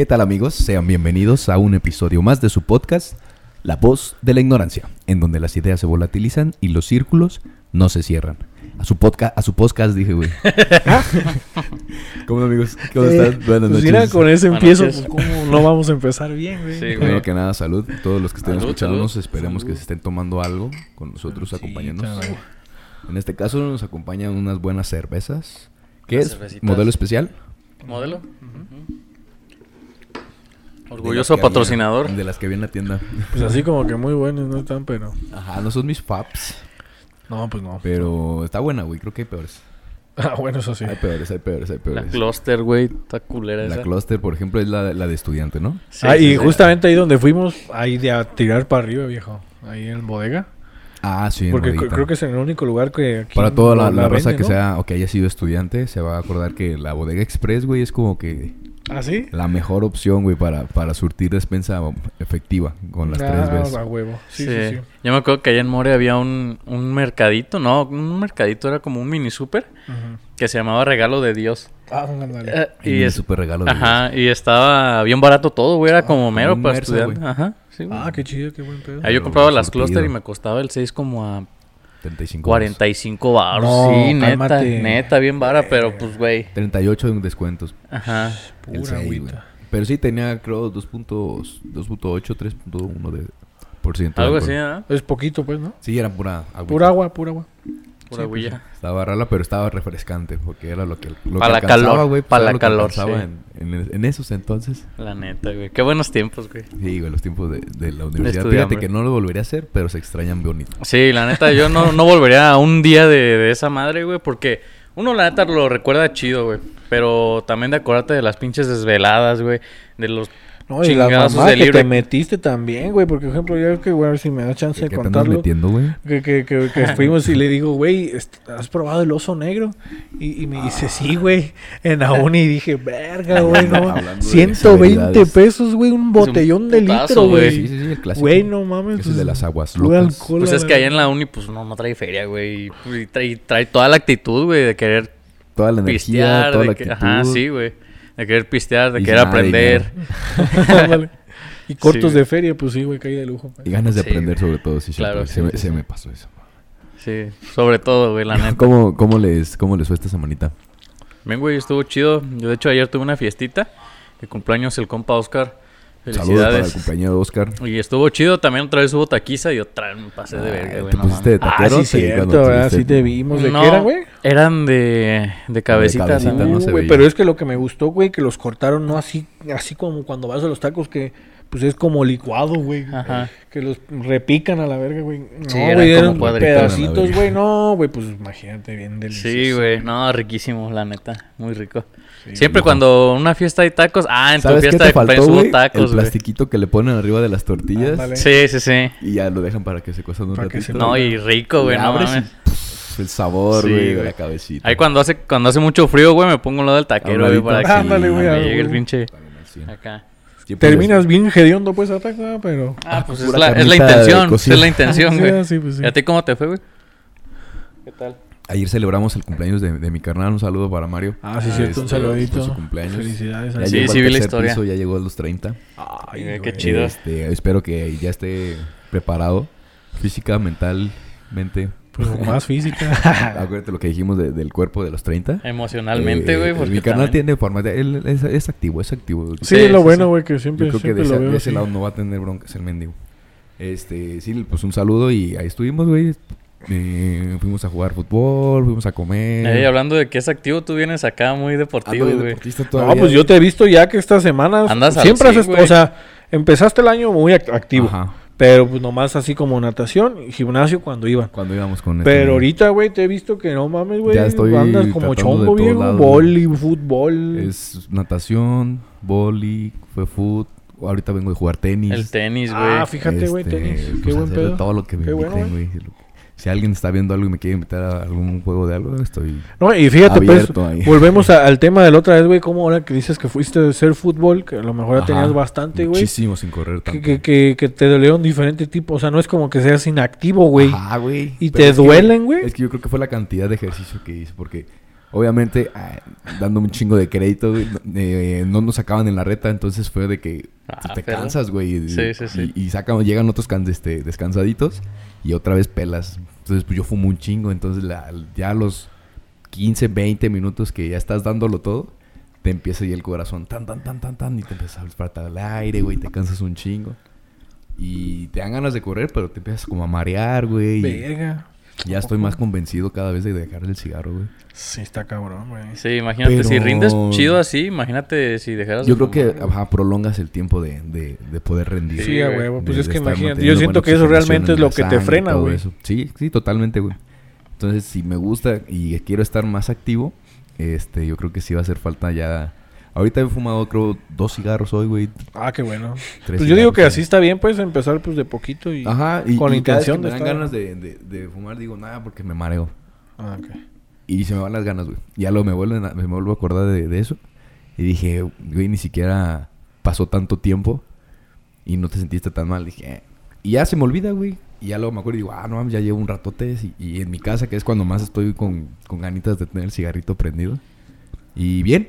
¿Qué tal amigos? Sean bienvenidos a un episodio más de su podcast, La Voz de la Ignorancia, en donde las ideas se volatilizan y los círculos no se cierran. A su podcast, a su podcast dije, güey. ¿Cómo amigos? ¿Cómo Eh, están? Buenas Pues noches. mira, con ese empiezo, noches. pues, ¿cómo no vamos a empezar bien, güey? Sí, güey. Primero que nada, salud. Todos los que estén Salud, escuchándonos, salud. esperemos Salud. que se estén tomando algo con nosotros, acompañándonos. En este caso nos acompañan unas buenas cervezas. ¿Qué Unas es? cervecitas. ¿Modelo especial? ¿Modelo? De Orgulloso había- patrocinador. de las que vi en la tienda. Pues así como que muy buenos, no están, pero... Ajá, no son mis faps. No, pues no. Pero está buena, güey. Creo que hay peores. Ah, bueno, eso sí. Hay peores, hay peores, hay La peores. Cluster, güey. Está culera La esa. Cluster, por ejemplo, es la, la de estudiante, ¿no? Sí, ah, y sí. justamente ahí donde fuimos, ahí de a tirar para arriba, viejo. Ahí en bodega. Ah, sí, en Porque creo que es el único lugar que... aquí Para toda la, la la raza venden, que ¿no? sea o que haya sido estudiante, se va a acordar que la bodega express, güey, es como que ¿Ah, sí? la mejor opción, güey, para, para surtir despensa efectiva con las ah, tres veces. a huevo. Sí, sí, sí. Yo me acuerdo que allá en More había un, un mercadito. No, un mercadito era como un mini super que se llamaba Regalo de Dios. Ah. Eh, Y es, súper regalo de Ajá, y estaba bien barato todo, güey. Era como como mero para güey. Ajá, sí, güey. Ah, qué chido, qué buen pedo. Ahí yo compraba las surtido. Cluster y me costaba el 6 como a 35 45 baros. No, sí, neta, cálmate. neta, bien vara, pero pues, güey. 38 en descuentos. Ajá. el Pura agüita. güey. Pero sí tenía, creo, 2 puntos- 2.8, 3.1 de por ciento. de Algo alcohol. así, ¿ah? Es poquito, pues, ¿no? Sí, era pura agua. Pura agua, pura agua. Pura Sí, pues. Estaba rala, pero estaba refrescante, porque era lo que, lo Pa' que la calor, güey, pues, pa' era la lo calor, sí. en, en- en esos entonces. La neta, güey. Qué buenos tiempos, güey. Sí, güey, los tiempos de, de la universidad. estudiar, Fíjate que no lo volvería a hacer, pero se extrañan bonito. Sí, la neta, yo no, no volvería a un día de, de esa madre, güey, porque uno, la neta, lo recuerda chido, güey. Pero también de acordarte de las pinches desveladas, güey. De los No, y la mamá de que libre. te metiste también, güey. Porque, por ejemplo, yo que, güey, a ver si me da chance ¿Qué de contarlo. metiendo, güey? Que, que, que, que fuimos y le digo, güey, est- ¿has probado el oso negro? Y, y me dice, sí, güey. En la uni dije, verga, güey, no. Hablando de 120 celebridades. pesos, güey, un un botellón de litro, güey. güey. Sí, sí, sí, el clásico. Güey, no mames. Ese es de las aguas puro locas. alcohol, Pues es que allá en la uni, pues no, no trae feria, güey. Y, y trae, trae toda la actitud, güey, de querer Toda la energía, pistear. toda la que- actitud. Ajá, sí, güey. De querer pistear, de Y querer aprender. Y cortos Sí, de feria, pues sí, güey, caí de lujo. Y ganas de Sí, aprender güey. sobre todo, sí, Claro, claro, sí, se, me, sí, se me pasó eso. Sí, sobre todo, güey, la neta. ¿Cómo, cómo, les, ¿Cómo les fue esta semanita? Bien, güey, estuvo chido. Yo, de hecho, ayer tuve una fiestita. De cumpleaños el compa Oscar. Saludos para el Felicidades. compañero de Oscar. Y estuvo chido. También otra vez hubo taquiza y otra vez me pasé de Ah, verga, güey. ¿Te no pusiste de mames. Ah, taquero? sí, Sí, cierto, tuviste- Sí te vimos. ¿De No, qué era, güey? Eran de, de cabecita. cabecita, también. no se güey, pero es que lo que me gustó, güey, que los cortaron no así, así como cuando vas a los tacos que pues es como licuado, güey. Ajá. Que los repican a la verga, güey. No, Sí, eran güey, como eran la pedacitos, güey. No, güey, pues imagínate bien delicioso. Sí, güey. No, riquísimo, la neta. Muy rico. Sí, Siempre cuando una fiesta hay tacos. Ah, en tu ¿Sabes qué fiesta de faltó, güey? tacos, El güey. plastiquito que le ponen arriba de las tortillas. Ándale. Sí, sí, sí. Y ya lo dejan para que se cuezan un Para ratito. se- No, y rico, güey. No abres y, mames. pff, el sabor, Sí, güey, de la cabecita. Ahí cuando hace, cuando hace mucho frío, güey, me pongo un lado del taquero, güey, para que me ah, llegue el pinche acá. Siempre Terminas bien hediondo, pues, ataca, pero... Ah, pues es la, es la intención. Es la intención, güey. sí, pues, sí. ¿Y a ti cómo te fue, güey? ¿Qué tal? Ayer celebramos el cumpleaños de, de mi carnal. Un saludo para Mario. Ah, sí, cierto. Un Este, saludito. por su cumpleaños. Felicidades. Ya Sí, sí vi la historia. piso, ya llegó a los 30. Ay, Qué güey. chido. Este, espero que ya esté preparado física, mentalmente. Pues más física. Acuérdate lo que dijimos de- del cuerpo de los 30. Emocionalmente, Eh, güey, porque Mi carnal también- tiene forma de... Él es, es activo, es activo. Sí, Sí, lo sí, bueno, sí. güey, que siempre, Yo creo que de ese, lo veo de ese así. lado no va a tener broncas el mendigo. Este, sí, pues un saludo y ahí estuvimos, güey. Eh, fuimos a jugar fútbol, fuimos a comer. Ey, hablando de que es activo, tú vienes acá muy deportivo, de güey. deportista No, pues yo te he visto ya que estas semanas Andas al siempre haces, güey. o sea, empezaste el año muy act- activo, Ajá, pero pues nomás así como natación y gimnasio cuando iba. cuando íbamos con este- Pero ahorita, güey, te he visto que no mames, güey, Ya estoy andas como chombo, viejo, boli, fútbol. Es natación, boli, fue foot. Ahorita vengo de jugar tenis. El tenis, güey. Ah, fíjate, güey, Este, tenis, pues, qué buen pedo. Todo lo que me Qué bueno, inviten, güey. Si alguien está viendo algo y me quiere invitar a algún juego de algo, estoy No, y fíjate, pues, ahí. volvemos a- al tema de la otra vez, güey, como ahora que dices que fuiste a hacer fútbol, que a lo mejor ya tenías bastante, güey. Muchísimo sin correr tanto. que, que, que te dolieron diferentes tipos, o sea, no es como que seas inactivo, güey. Ajá, güey. ¿Y Pero te duelen, güey? Es que yo creo que fue la cantidad de ejercicio que hice, porque Obviamente, ah, dando un chingo de crédito, güey, eh, no nos sacaban en la reta, entonces fue de que Ah, te pero- cansas, güey. y- Sí, sí, sí. Y, y sacan, llegan otros can- este, descansaditos y otra vez pelas. Entonces, pues yo fumo un chingo. Entonces, la- ya a los 15, 20 minutos que ya estás dándolo todo, te empieza ahí el corazón tan, tan, tan, tan, tan, y te empiezas a faltar el aire, güey, te cansas un chingo. Y te dan ganas de correr, pero te empiezas como a marear, güey. Verga. Ya estoy más convencido cada vez de dejar el cigarro, güey. Sí, está cabrón, güey. Sí, imagínate, si rindes chido así, imagínate si dejaras Yo creo que ajá, prolongas el tiempo de, de, de poder rendir. Sí, güey. huevo. Pues de- es de que imagínate. Yo siento que eso realmente es lo que te frena, güey. Sí, sí, totalmente, güey. Entonces, si me gusta y quiero estar más activo, este, yo creo que sí va a hacer falta ya. Ahorita he fumado, creo, dos cigarros hoy, güey. Ah, qué bueno. Tres Pues yo digo que así está bien, pues, empezar pues de poquito y... Ajá, y, con y cada vez intención que de me dan estar- ganas de, de- de fumar, digo, nada, porque me mareo. Ah, ok. Y se me van las ganas, güey. Ya lo me vuelven a- me vuelvo a acordar de, de eso. Y dije, güey, ni siquiera pasó tanto tiempo y no te sentiste tan mal. Dije, eh. y ya se me olvida, güey. Y ya luego me acuerdo y digo, ah, no ya llevo un ratote. Y, y en mi casa, que es cuando más estoy con, con ganitas de tener el cigarrito prendido. Y bien,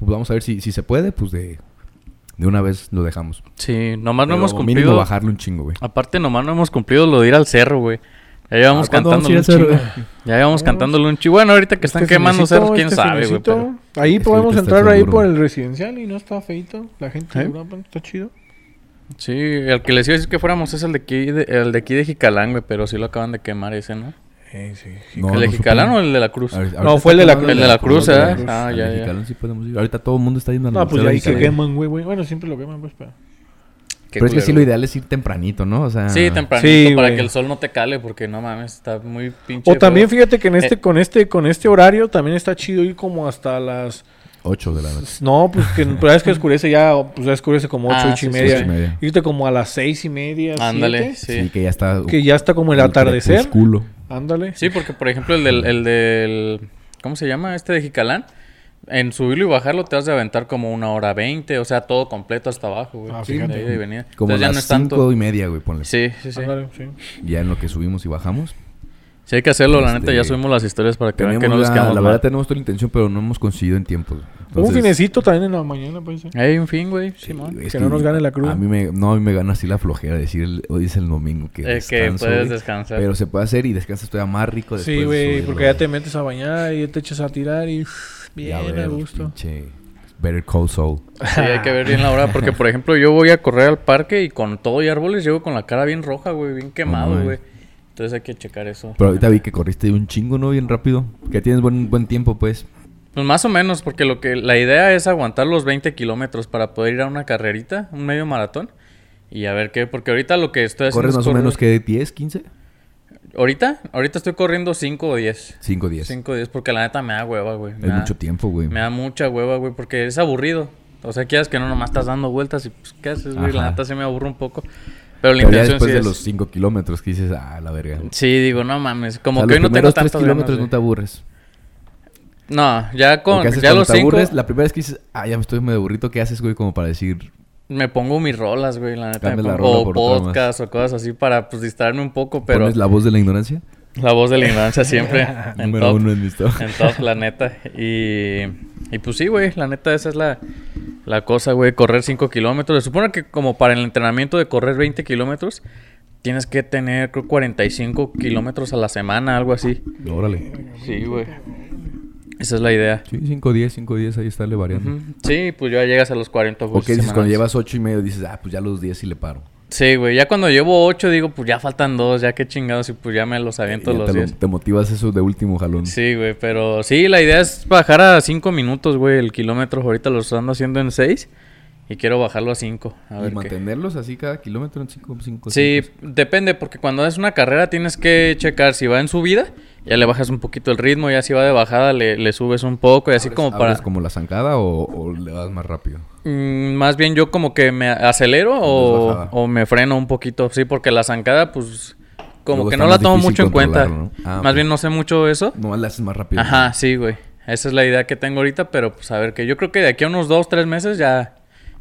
pues vamos a ver si, si se puede, pues de, de una vez lo dejamos. Sí, nomás no hemos Mínimo cumplido. bajarle un chingo, güey. Aparte, nomás no hemos cumplido lo de ir al cerro, güey. Ya llevamos Ah, ¿cuándo vamos a cantándolo ir un chingo. Ya llevamos cantándolo un chingo. Bueno, ahorita que están Este quemando finecito, cerros, quién este sabe, güey. pero- Ahí podemos entrar ahí seguro. por el residencial y no está feito. La gente ¿Eh? está chido. Sí, el que les iba a decir que fuéramos es el de aquí de, el de, aquí de Jicalán, güey. Pero sí lo acaban de quemar ese, ¿no? Sí. No, ¿El de no Jicalán supe. o el de la Cruz? No, fue el de la Cruz. El de la Cruz, El de la ¿eh? Ah, ya, de ya. Jicalán sí podemos ir. Ahorita todo el mundo está yendo al No, pues ahí se queman, güey, güey. Bueno, siempre lo queman, pues, pero... Qué Pero es que sí, lo ideal es ir tempranito, ¿no? O sea... Sí, tempranito Sí, para que el sol no te cale, porque no mames, está muy pinche. O también feo. fíjate que en este, Eh. con este, con este horario también está chido ir como hasta las 8 de la noche. no, pues que pero es que oscurece ya, pues ya oscurece como ocho, Ah, ocho y sí, media. sí. media. Irte como a las seis y media, Ándale, sí. Sí, que ya está... que ya está como el atardecer. crepúsculo. Ándale. Sí, porque por ejemplo el del, el del. ¿Cómo se llama? Este de Jicalán. En subirlo y bajarlo te has de aventar como una hora veinte. O sea, todo completo hasta abajo, güey. Ah, Sí, fíjate. de venida. Como Entonces ya las no es cinco tanto. y media, güey, ponle. Sí, sí, sí. Ándale, sí. Ya en lo que subimos y bajamos. Sí, hay que hacerlo, la Este, neta. Ya subimos las historias para que vean que no les la, quedamos la mal. verdad tenemos toda la intención, pero no hemos coincidido en tiempo. Hubo un Entonces, finecito también en la mañana, pues. ¿eh? Hay un fin, güey. sí, Simón. güey, es Que no nos gane la cruda. A mí me, no, a mí me gana así la flojera decir el- hoy es el domingo que Eh, que puedes güey. descansar. Pero se puede hacer y descansas todavía más rico después Sí, güey, porque ya te metes a bañar y te echas a tirar y Ya bien a gusto. pinche Better Call Saul. Sí, hay que ver bien la hora. Porque, por ejemplo, yo voy a correr al parque y con todo y árboles llego con la cara bien roja, güey. Bien quemado, güey. güey. Entonces hay que checar eso. Pero ahorita vi que corriste un chingo, ¿no? Bien rápido. Que tienes buen, buen tiempo, pues. Pues más o menos, porque lo que la idea es aguantar los 20 kilómetros para poder ir a una carrerita, un medio maratón. Y a ver qué, porque ahorita lo que estoy haciendo ¿Corres es más o menos que 10, 15? ¿Ahorita? Ahorita estoy corriendo 5 o 10. 5, 10. 5 o 10, porque la neta me da hueva, güey. Me Es da- mucho tiempo, güey. Me da mucha hueva, güey, porque es aburrido. O sea, quieras que no, nomás estás dando vueltas y pues, ¿qué haces, güey? La neta se me aburre un poco. Pero la Pero ya intención después sí de es... los 5 kilómetros que dices, ah, la verga. Sí, digo, no mames. Como O sea, que hoy no tengo primeros 3 tantas kilómetros ganas, no te aburres. No, ya con... haces Ya los te 5... aburres, la primera vez que dices, ah, ya me estoy medio aburrito, ¿qué haces, güey? Como para decir, Me pongo mis rolas, güey, la neta. me Cambias la pongo- rola o podcast o cosas así para, pues, distraerme un poco, pero... pones la voz de la ignorancia. La voz de la ignorancia siempre en Número top. uno en mi top. En top, la neta. Y, y pues sí, güey, la neta, esa es la, la cosa, güey, correr 5 kilómetros. Se supone que como para el entrenamiento de correr 20 kilómetros, tienes que tener, creo, 45 kilómetros a la semana, algo así. Órale. Sí, güey. Esa es la idea. Sí, 5, 10, 5, 10, ahí está le variando. Ujú. Sí, pues ya llegas a los 40 O que dices, cuando llevas 8 y medio, dices, ah, pues ya los 10 sí le paro. Sí, güey, ya cuando llevo 8 digo, pues ya faltan dos, ya qué chingados, y pues ya me los aviento los te, lo- 10. te motivas eso de último jalón. Sí, güey, pero sí, la idea es bajar a 5 minutos, güey, el kilómetro. Ahorita lo ando haciendo en 6 y quiero bajarlo a 5. A y ver qué. mantenerlos así cada kilómetro en 5, 5, Sí, depende, porque cuando es una carrera tienes que checar si va en subida, ya le bajas un poquito el ritmo, ya si va de bajada le, le subes un poco y así como para... como la zancada o, o le vas más rápido? Mm, más bien yo como que me acelero o, bajada. o me freno un poquito, sí, porque la zancada pues como Luego que no la tomo mucho en cuenta. ¿no? Ah, más bien no sé mucho eso. No, le haces más rápido. Ajá, sí, güey. Esa es la idea que tengo ahorita, pero pues a ver que yo creo que de aquí a unos dos, tres meses ya,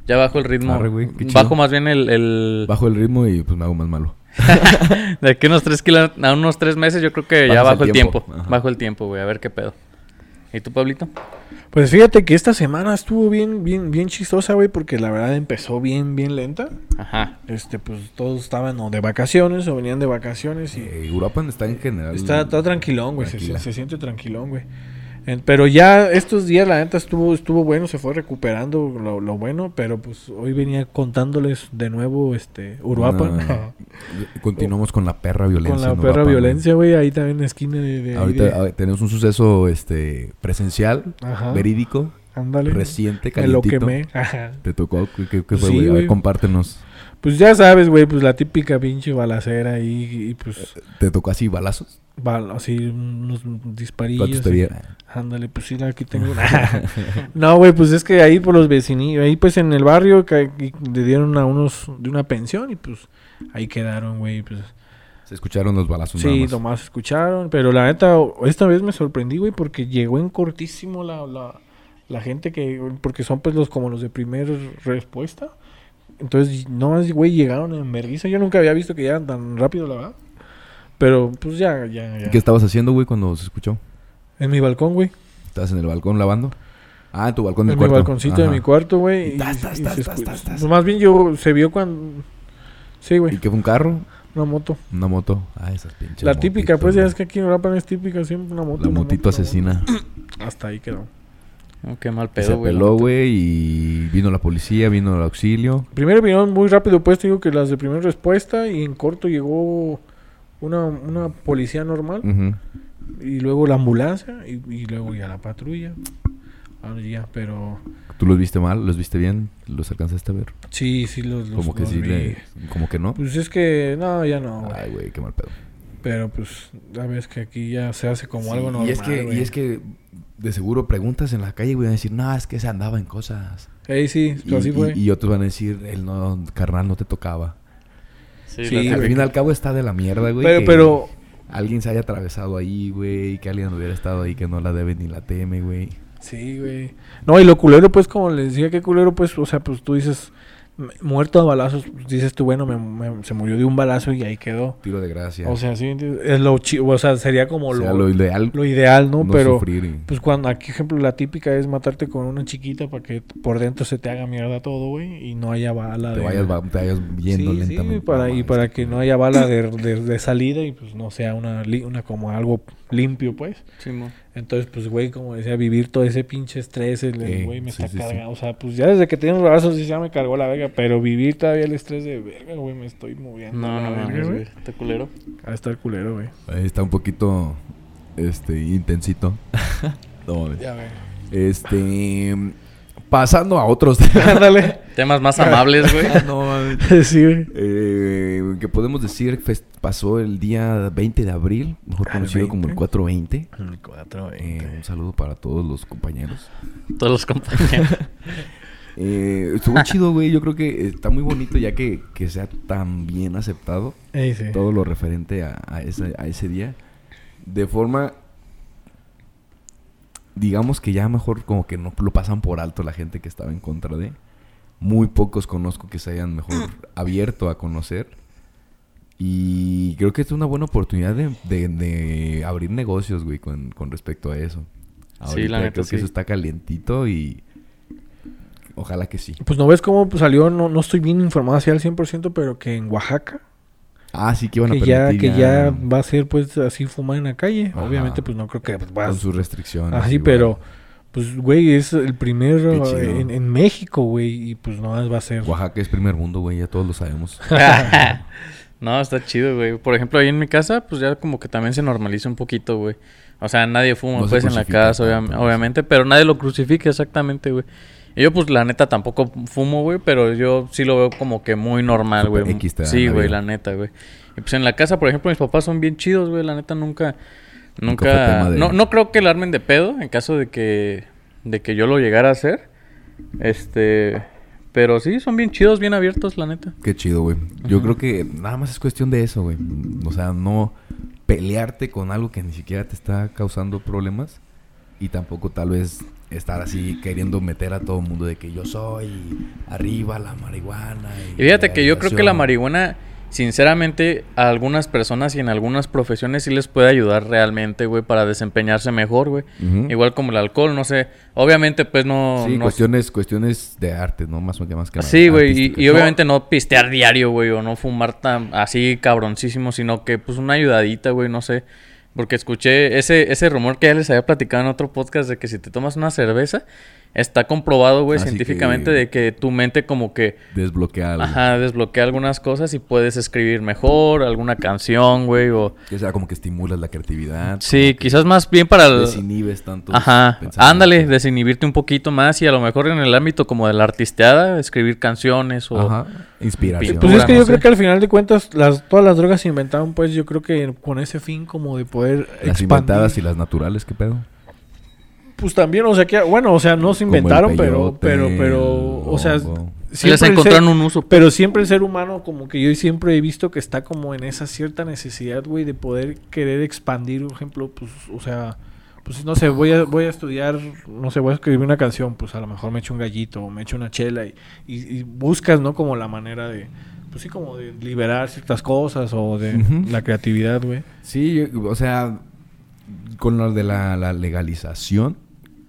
ya bajo el ritmo. Arre, güey, bajo más bien el... el- Bajo el ritmo y pues me hago más malo. de aquí a unos tres, kilo- a unos tres meses yo creo que ya bajo el el tiempo. Bajo el tiempo, güey. A ver qué pedo. ¿Y tú, Pablito? Pues fíjate que esta semana estuvo bien, bien, bien chistosa, güey, porque la verdad empezó bien, bien lenta. Ajá. Este, pues todos estaban o de vacaciones o venían de vacaciones y Eh, Europa está en general. está, está tranquilón, güey, se, se siente tranquilón, güey. Pero ya estos días la neta estuvo, estuvo bueno, se fue recuperando lo, lo bueno, pero pues hoy venía contándoles de nuevo este Uruapan. Una- Continuamos con la perra violencia. Con la perra violencia, güey, ahí también en la esquina de... Ahorita de- ah, tenemos un suceso este presencial, Ajá. verídico, Ándale. reciente, Me lo calientito. quemé. Ajá. ¿Te tocó? ¿Qué, qué- qué fue, Sí, güey? A ver, güey. compártenos. Pues ya sabes, güey, pues la típica pinche balacera ahí y pues ¿Te tocó así balazos? bal- así unos disparillos. ¿Cuántos te dieron? Ándale, pues sí, aquí tengo una. no, güey, pues es que ahí por los vecinillos, ahí pues en el barrio que, le dieron a unos de una pensión y pues ahí quedaron, güey, pues Se escucharon los balazos sí, más. nomás escucharon, pero la neta, esta vez me sorprendí, güey, porque llegó en cortísimo la, la, la gente que, porque son pues los como los de primer respuesta. Entonces, no güey, llegaron en vergüenza. Yo nunca había visto que llegaran tan rápido, la verdad. Pero, pues ya, ya, ya. ¿Qué estabas haciendo, güey, cuando se escuchó? En mi balcón, güey. ¿Estabas en el balcón lavando? Ah, en tu balcón En del mi cuarto. balconcito de mi cuarto, güey. Y y- y más bien yo, se vio cuando... Sí, ¿Y güey, qué fue un carro? una moto. Una moto. Ah, esas pinches La típica, motitos, pues ya es que aquí en Europa es típica siempre una moto. La una motito moto, asesina. moto. Hasta ahí quedó. Oh, qué mal pedo, se güey. la peló, güey, y vino la policía, vino el auxilio. Primero vinieron muy rápido, pues te digo que las de primera respuesta y en corto llegó una, una policía normal y luego la ambulancia y, y luego ya la patrulla. Ahora ya, pero ¿Tú los viste mal? ¿Los viste bien? ¿Los alcanzaste a ver? sí, sí los, los como que los sí, vi. le- como que no. Pues es que no, ya no. Ay, güey, qué mal pedo. Pero pues ya ves que aquí ya se hace como Sí, algo normal. y es que, y es que de seguro preguntas en la calle, güey, van a decir, no, es que se andaba en cosas. Ey, sí, Y, así fue. y- y otros van a decir, el no, carnal, no te tocaba. Sí, Sí, al fin y al cabo está de la mierda, güey. pero, que pero, Alguien se haya atravesado ahí, güey. Que alguien hubiera estado ahí que no la debe ni la teme, güey. sí, güey. No, y lo culero, pues, como les decía, que culero, pues, o sea, pues tú dices, muerto a balazos, pues, dices tú, bueno, me- me- se murió de un balazo y ahí quedó. Tiro de gracia. O sea, sí, entiendes? es lo chi- o sea, sería como O sea, lo, lo ideal, lo ideal, ¿no? no, Pero, sufrir. y- pues cuando, aquí, ejemplo, la típica es matarte con una chiquita para que por dentro se te haga mierda todo, güey, y no haya bala te, de... vayas, va- te vayas yendo Sí, sí, lentamente. para, y para que no haya bala de, de- de salida y pues no sea una, li- una como algo limpio, pues. Simón. Entonces, pues, güey, como decía, vivir todo ese pinche estrés, el el Eh, güey me sí, está sí, sí. cargando. O sea, pues ya desde que tenía un brazos sí ya me cargó la verga, pero vivir todavía el estrés de verga, güey, me estoy moviendo. No, no verga, güey. Está culero. A estar culero, güey. Ahí está un poquito, este, intensito. no mames. Ya, güey. Este, pasando a otros temas. Ándale. Temas más amables, güey. no mames. sí, güey. Eh, que podemos decir pasó el día 20 de abril, mejor Ah, conocido como el 20. 420. El 4, Eh, un saludo para todos los compañeros. Todos los compañeros. Eh, estuvo chido, güey. Yo creo que está muy bonito ya que, que sea tan bien aceptado Ey, sí. todo lo referente a, a ese, a ese día. De forma, digamos que ya mejor como que no lo pasan por alto la gente que estaba en contra de. Muy pocos conozco que se hayan mejor abierto a conocer. Y creo que es una buena oportunidad de, de- de abrir negocios, güey, con, con respecto a eso. Sí, la neta, creo que sí. eso está calientito y ojalá que sí. Pues no ves cómo pues, salió, no, no estoy bien informado así al 100%, pero que en Oaxaca, Ah, sí que iban a que ya, permitir que ya va a ser pues así fumar en la calle. Ajá. Obviamente, pues no creo que pues, con vas sus restricciones. así, igual. pero pues güey, es el primero Qué chido. en, en México, güey, y pues no más va a ser. Oaxaca es primer mundo, güey, ya todos lo sabemos. no, está chido, güey. Por ejemplo, ahí en mi casa, pues ya como que también se normaliza un poquito, güey. O sea, nadie fuma, No pues, en la casa, obviamente. Pero nadie lo crucifica exactamente, güey. Y yo, pues, la neta, tampoco fumo, güey. Pero yo sí lo veo como que muy normal, güey. Sí, güey, vida. la neta, güey. Y pues en la casa, por ejemplo, mis papás son bien chidos, güey. La neta, nunca... Nunca fue Nunca... tema de- No, no creo que la armen de pedo en caso de que... De que yo lo llegara a hacer. Este... Pero sí, son bien chidos, bien abiertos, la neta. Qué chido, güey. Yo creo que nada más es cuestión de eso, güey. O sea, no pelearte con algo que ni siquiera te está causando problemas. Y tampoco tal vez estar así queriendo meter a todo el mundo de que yo soy arriba la marihuana. Y fíjate que yo creo que la marihuana sinceramente, a algunas personas y en algunas profesiones sí les puede ayudar realmente, güey, para desempeñarse mejor, güey. Igual como el alcohol, no sé. Obviamente, pues no... Sí, no- cuestiones, cuestiones de arte, ¿no? Más o menos que nada. Sí, güey, y, y obviamente no pistear diario, güey, o no fumar tan así cabroncísimo, sino que pues una ayudadita, güey, no sé. Porque escuché ese, ese rumor que ya les había platicado en otro podcast de que si te tomas una cerveza, está comprobado, güey, Así científicamente que- de que tu mente como que, Desbloquear. algo. ajá, desbloquea algunas cosas y puedes escribir mejor, alguna canción, güey, o... Que sea como que estimulas la creatividad. Sí, quizás más bien para el... Desinhibes tanto. Ajá, ándale, desinhibirte un poquito más y a lo mejor en el ámbito como de la artisteada, escribir canciones o... Ajá. Inspiración. Pues es que no yo sé. creo que al final de cuentas las, todas las drogas se inventaron pues yo creo que con ese fin como de poder Las expandir. inventadas y las naturales, ¿qué pedo? Pues también, o sea que, bueno, o sea, no se inventaron, pero, peyote, pero, pero, o sea, les encontraron ser- un uso. Pero siempre el ser humano, como que yo siempre he visto que está como en esa cierta necesidad, güey, de poder querer expandir, por ejemplo, pues, o sea, pues no sé, voy a, voy a estudiar, no sé, voy a escribir una canción, pues a lo mejor me echo un gallito o me echo una chela y, y- y buscas, ¿no? Como la manera de, pues sí, como de liberar ciertas cosas o de la creatividad, güey. Sí, yo- o sea, con lo de la, la legalización,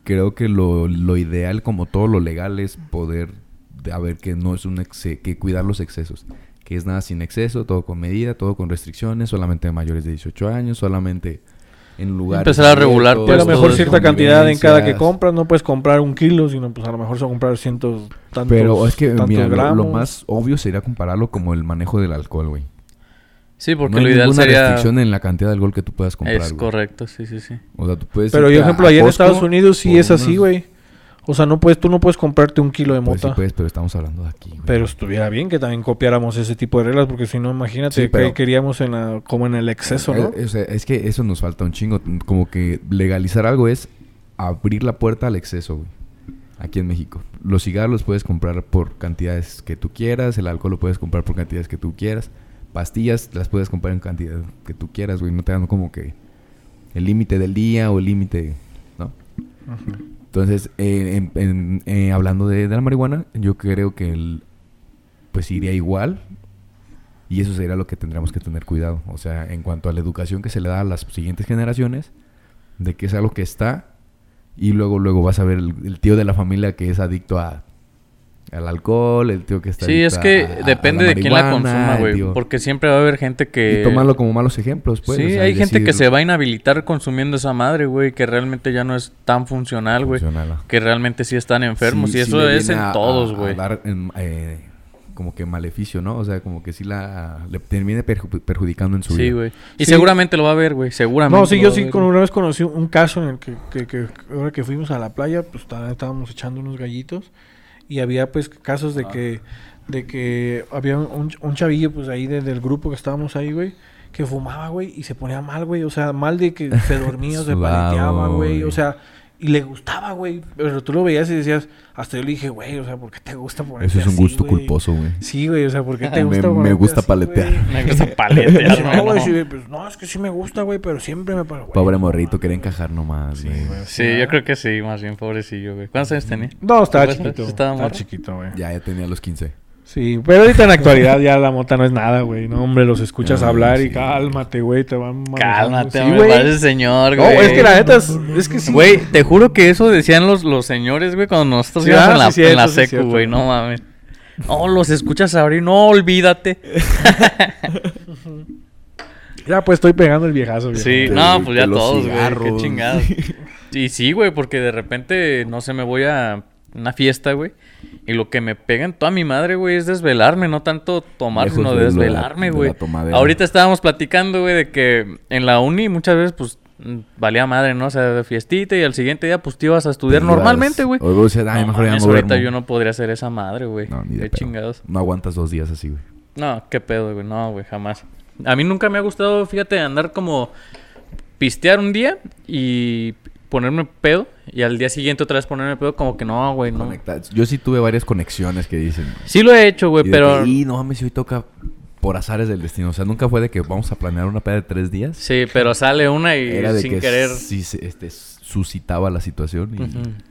creo que lo, lo ideal, como todo lo legal, es poder, de- a ver, que no es un que cuidar los excesos. Que es nada sin exceso, todo con medida, todo con restricciones, solamente mayores de 18 años, solamente en lugares... Empezar a regular, Y a lo Pues, mejor cierta cantidad en cada que compras, no puedes comprar un kilo, sino pues a lo mejor se va a comprar cientos, tantos, Pero es que, mira, lo, lo más obvio sería compararlo como el manejo del alcohol, güey. Sí, porque no hay lo ideal ninguna sería... restricción en la cantidad de alcohol que tú puedas comprar, Es güey. correcto, sí, sí, sí. O sea, tú puedes Pero, por ejemplo, allá en Estados Unidos sí es así, unos- güey. O sea, no puedes, tú no puedes comprarte un kilo de Pues sí, mota. pues, pero estamos hablando de aquí, güey. Pero estuviera bien que también copiáramos ese tipo de reglas, porque si no, imagínate Sí, que queríamos en la- como en el exceso, ¿no? Eh, o sea, es que eso nos falta un chingo. Como que legalizar algo es abrir la puerta al exceso, güey. Aquí en México. Los cigarros los puedes comprar por cantidades que tú quieras. El alcohol lo puedes comprar por cantidades que tú quieras. Pastillas las puedes comprar en cantidad que tú quieras, güey. No te dan como que el límite del día o el límite, ¿no? Entonces, eh, en- en- eh, hablando de, de la marihuana, yo creo que el, pues iría igual. Y eso sería lo que tendríamos que tener cuidado. O sea, en cuanto a la educación que se le da a las siguientes generaciones, de que es algo que está, y luego, luego vas a ver el, el tío de la familia que es adicto a, al alcohol, el tío que está Sí, es que a- a- a depende de quién la consuma, güey. Porque siempre va a haber gente que... Y tomarlo como malos ejemplos, pues. sí, o sea, hay y gente que decir, se va a inhabilitar consumiendo esa madre, güey, que realmente ya no es tan funcional, güey. Que realmente sí están enfermos. Sí, y sí eso es en a- todos, güey. dar, eh, como que maleficio, ¿no? O sea, como que sí la le termine perju- perjudicando en su Sí, vida. güey. Y Sí. seguramente lo va a ver, güey. Seguramente. No, sí, lo yo va sí ver, con una vez conocí un caso en el que, que, que ahora que fuimos a la playa, pues estábamos echando unos gallitos y había pues casos de que de que había un, un chavillo pues ahí de- del grupo que estábamos ahí, güey, que fumaba, güey, y se ponía mal, güey, o sea, mal de que se dormía o se paleteaba, güey, o sea, y le gustaba, güey, pero tú lo veías y decías, hasta yo le dije, güey, o sea, ¿por qué te gusta ponerte Eso es un así, gusto güey?" culposo, güey. Sí, güey, o sea, ¿por qué te gusta me gusta así, paletear. güey? Me gusta paletear, no, güey, sí, pues, no, es que sí me gusta, güey, pero siempre me paro, güey. Pobre morrito, quería encajar nomás, Sí, güey. güey. Sí, yo creo que sí, más bien, pobrecillo, güey. ¿Cuántos años tenía? No, estaba ¿Pues, chiquito. estaba Estaba, morro? chiquito, güey. Ya, ya tenía los 15. Sí, pero ahorita en la actualidad ya la mota no es nada, güey. No, hombre, los escuchas No, hablar y cálmate, güey, te van. Cálmate, Sí, me güey. parece señor, No, güey. es que la neta es, es que sí. Güey, te juro que eso decían los, los señores, güey, cuando nosotros Sí, íbamos ah, en la, sí, en la cierto, secu, güey. No mames. No, los escuchas abrir. No, olvídate. Ya pues estoy pegando el viejazo, viejo. Sí, De- no, pues ya todos, güey. Qué chingados. Y sí, güey, porque de repente, no sé, me voy a una fiesta, güey. Y lo que me pega en toda mi madre, güey, es desvelarme. No tanto tomar, Lejos sino de desvelarme, de güey. Ahorita estábamos platicando, güey, de que en la uni muchas veces, pues, valía madre, ¿no? O sea, de fiestita y al siguiente día, pues, te ibas a estudiar normalmente, güey. O ay, No mejor mames, ahorita yo no podría hacer esa madre, güey. No, ni de Qué pedo. chingados. No aguantas dos días así, güey. No, qué pedo, güey. No, güey, jamás. A mí nunca me ha gustado, fíjate, andar como pistear un día y ponerme pedo y al día siguiente otra vez ponerme pedo como que no, güey, no. Conecta- Yo sí tuve varias conexiones que dicen. Sí lo he hecho, güey, y pero... "Y, no mames, si hoy toca por azares del destino. O sea, nunca fue de que vamos a planear una peda de tres días. Sí, pero sale una y Era de sin que querer... sí este, suscitaba la situación. Y.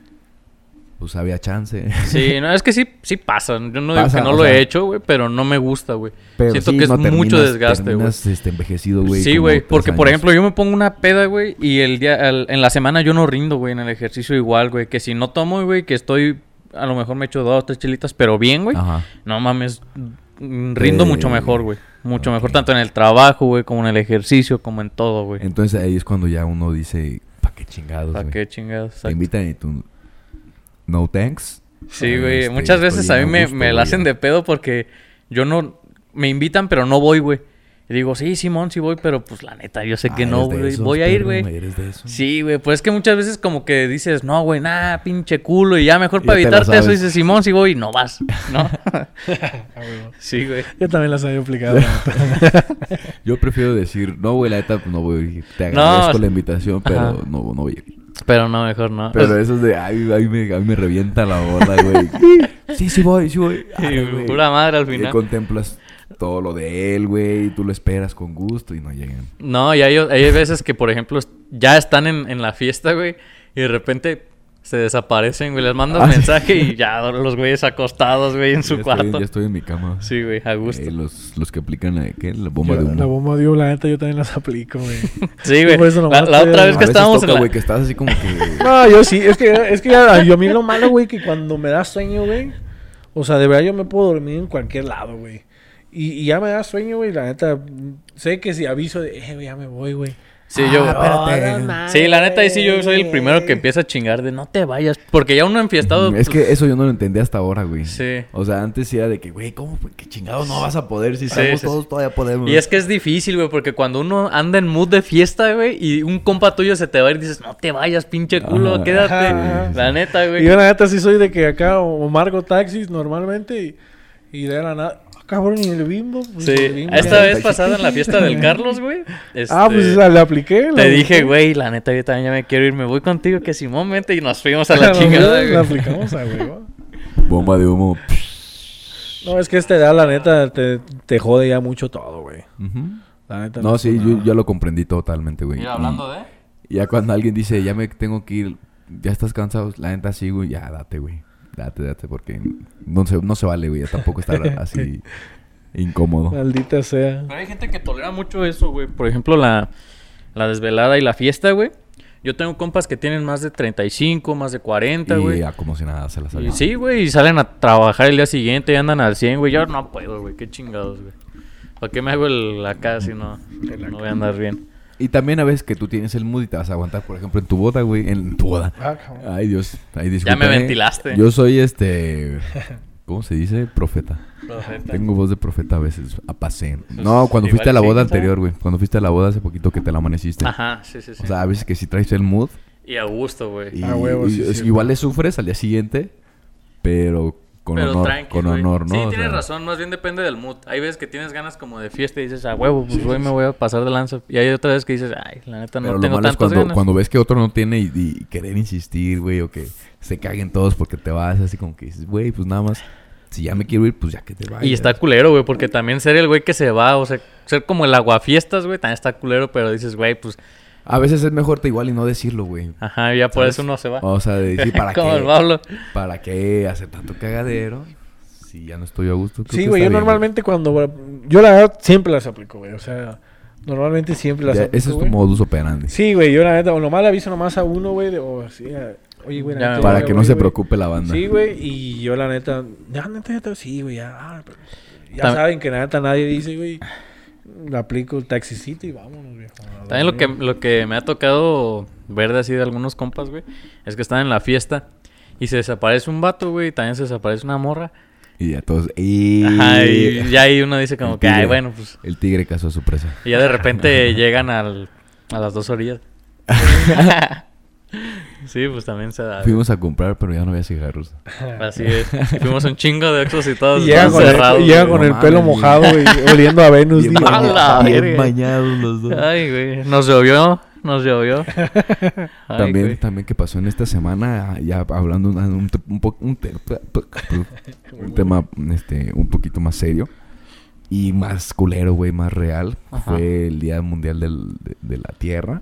pues había chance. Sí, no, es que sí, sí pasa. Yo no digo que no lo sea, he hecho, güey, pero no me gusta, güey. Pero Siento sí, que es no, mucho desgaste, güey. este, envejecido, güey. Sí, güey, porque por ejemplo yo me pongo una peda, güey, y el día, al- en la semana yo no rindo, güey, en el ejercicio igual, güey, que si no tomo, güey, que estoy, a lo mejor me echo dos o tres chelitas, pero bien, güey, Ajá. no mames, mm, rindo Eh, mucho mejor, güey, mucho mejor, tanto en el trabajo, güey, como en el ejercicio, como en todo, güey. Entonces ahí es cuando ya uno dice, ¿pa' qué chingados, ¿Para qué chingados? Te invitan y tú, no thanks. Sí, güey. Este, Muchas veces a mí me, gusto, me la hacen de pedo porque yo no... Me invitan, pero no voy, güey. Y digo, sí, Simón, sí voy, pero pues la neta, yo sé Ah, que eres no, güey. esos, Voy a ir, güey. Sí, güey. Pues es que muchas veces como que dices, no, güey, nada, pinche culo. Y ya mejor para evitarte eso dices, Simón, sí voy y no vas, ¿no? Ah, sí, güey. Yo también las había aplicado. Yo prefiero decir, no, güey, la neta, pues no voy a ir. Te agradezco la invitación, pero Ajá. no, no voy a ir. Pero no, mejor no. Pero eso es de, ay, ay, me, ay, me revienta la bola, güey. sí, sí voy, sí voy. Sí, pura madre al Y final. contemplas todo lo de él, güey, y tú lo esperas con gusto y no llegan. No, y hay, hay veces que, por ejemplo, ya están en, en la fiesta, güey, y de repente se desaparecen, güey. Les mandas Ah, sí. mensaje y ya los güeyes acostados, güey, en su ya cuarto. Estoy, ya estoy en mi cama. Sí, güey, a gusto. Eh, los, los que aplican la, ¿qué? la bomba Yo- de humo. La bomba de humo, la neta, yo también las aplico, güey. Sí, güey. por eso La, la otra vez A que veces estábamos toca, en la... güey, que estás así como que... No, yo sí, es que, es que ya- yo a mí lo malo, güey, que cuando me da sueño, güey, o sea, de verdad yo me puedo dormir en cualquier lado, güey. Y, y ya me da sueño, güey, la neta, sé que si aviso de, eh, güey, ya me voy, güey. Sí, yo... Ah, espérate. no, Sí, la neta, ahí sí yo soy el primero que empieza a chingar de no te vayas. Porque ya uno enfiestado... Mm, Es pues, que eso yo no lo entendí hasta ahora, güey. Sí. O sea, antes sí era de que, güey, ¿cómo? ¿Qué chingados no vas a poder? Si Sí, estamos sí, todos, todavía podemos. Y es que es difícil, güey, porque cuando uno anda en mood de fiesta, güey, y un compa tuyo se te va a ir, dices, no te vayas, pinche culo, Ajá. quédate. Ajá. La neta, Y güey. yo la neta sí soy de que acá o marco taxis normalmente y, y de la nada, ah, cabrón, y el bimbo. Pues, Sí, el Bimbo esta vez pasada en la fiesta del Carlos, güey. Ah, pues este, esa le apliqué. la Te dije, güey, la neta, yo también ya me quiero ir, me voy contigo, que Simón, vente, y nos fuimos a la chingada, La güey. aplicamos a huevo. Bomba de humo. No, es que esta edad, la neta, te, te jode ya mucho todo, güey. La neta. No, sí, yo ya lo comprendí totalmente, güey. Mira, hablando de... Ya cuando alguien dice, ya me tengo que ir, ya estás cansado, la neta sí, güey, ya date, güey. Date, date, porque no se, no se vale, güey. Ya tampoco estar así incómodo. Maldita sea. Pero hay gente que tolera mucho eso, güey. Por ejemplo, la, la desvelada y la fiesta, güey. Yo tengo compas que tienen más de 35, más de 40, Y güey. ya como si nada se las Y había. sí, güey, y salen a trabajar el día siguiente y andan al 100, güey. Yo no puedo, güey, qué chingados, güey. ¿Para qué me hago el acá si no, no voy a andar bien? Y también a veces que tú tienes el mood y te vas a aguantar, por ejemplo, en tu boda, güey. En tu boda. Ah. Ay, Dios. Ay, Ya me ventilaste. Yo soy este... ¿Cómo se dice? Profeta. Profeta. Tengo voz de profeta a veces, a. No, cuando fuiste a la boda anterior, güey. Cuando fuiste a la boda hace poquito que te la amaneciste. Ajá, sí, sí, sí. O sea, a veces que sí traes el mood. y a gusto, güey. Ah, huevo, y- sí, es- cierto. igual le sufres al día siguiente, pero con Pero honor. tranqui, con güey. honor, ¿no? Sí, O tienes sea, razón. Más bien depende del mood. Hay veces que tienes ganas como de fiesta y dices, ah, huevo, pues hoy me voy a pasar de lanza. Y hay otra vez que dices, ay, la neta Pero no lo tengo es tantas cuando, ganas. cuando ves que otro no tiene y, y querer insistir, güey, o que se caguen todos porque te vas, así como que dices, güey, pues nada más, si ya me quiero ir, pues ya que te vayas. Y está culero, güey, porque también ser el güey que se va, o sea, ser como el aguafiestas, güey, también está culero, pero dices, güey, pues, A veces es mejor te igual y no decirlo, güey. ajá, ya por ¿Sabes? eso uno se va. O sea, de decir, ¿para como el qué? Pablo. ¿Para qué hacer tanto cagadero? Si ya no estoy a gusto. Sí, güey, yo bien, normalmente cuando... Yo la verdad siempre las aplico, güey. O sea, normalmente siempre las Ya, aplico, ese es tu güey. modus operandi. Sí, güey, yo la neta, o nomás le aviso nomás a uno, güey, de- o así, a- oye, güey, la Ya neta, Para ya que no se güey. preocupe la banda. Sí, güey, y yo la neta, ya, neta, ya, te- sí, güey, ya, ah, ya saben que la neta nadie dice, güey, le aplico el taxicito y vámonos, También lo que, lo que me ha tocado ver de así de algunos compas, güey, es que están en la fiesta y se desaparece un vato, güey, y también se desaparece una morra. Y ya todos... Y... Ajá, y ya ahí uno dice como que, ay, bueno, pues. El tigre cazó a su presa. Y ya de repente llegan al, a las dos orillas. sí, pues también se da. Fuimos a comprar, pero ya no había cigarros. Así es. Y fuimos un chingo de Oxxos y todos Y llega con, el, cerrados, y llega con el pelo mojado, güey, oliendo a Venus. Bien, bien bañados los dos. Ay, güey. Nos llovió. Nos llovió. Ay, también, güey. también que pasó en esta semana, ya hablando un, un, un, po- un te- un tema este, un poquito más serio y más culero, güey, más real, Ajá. fue el Día Mundial del- de, de la Tierra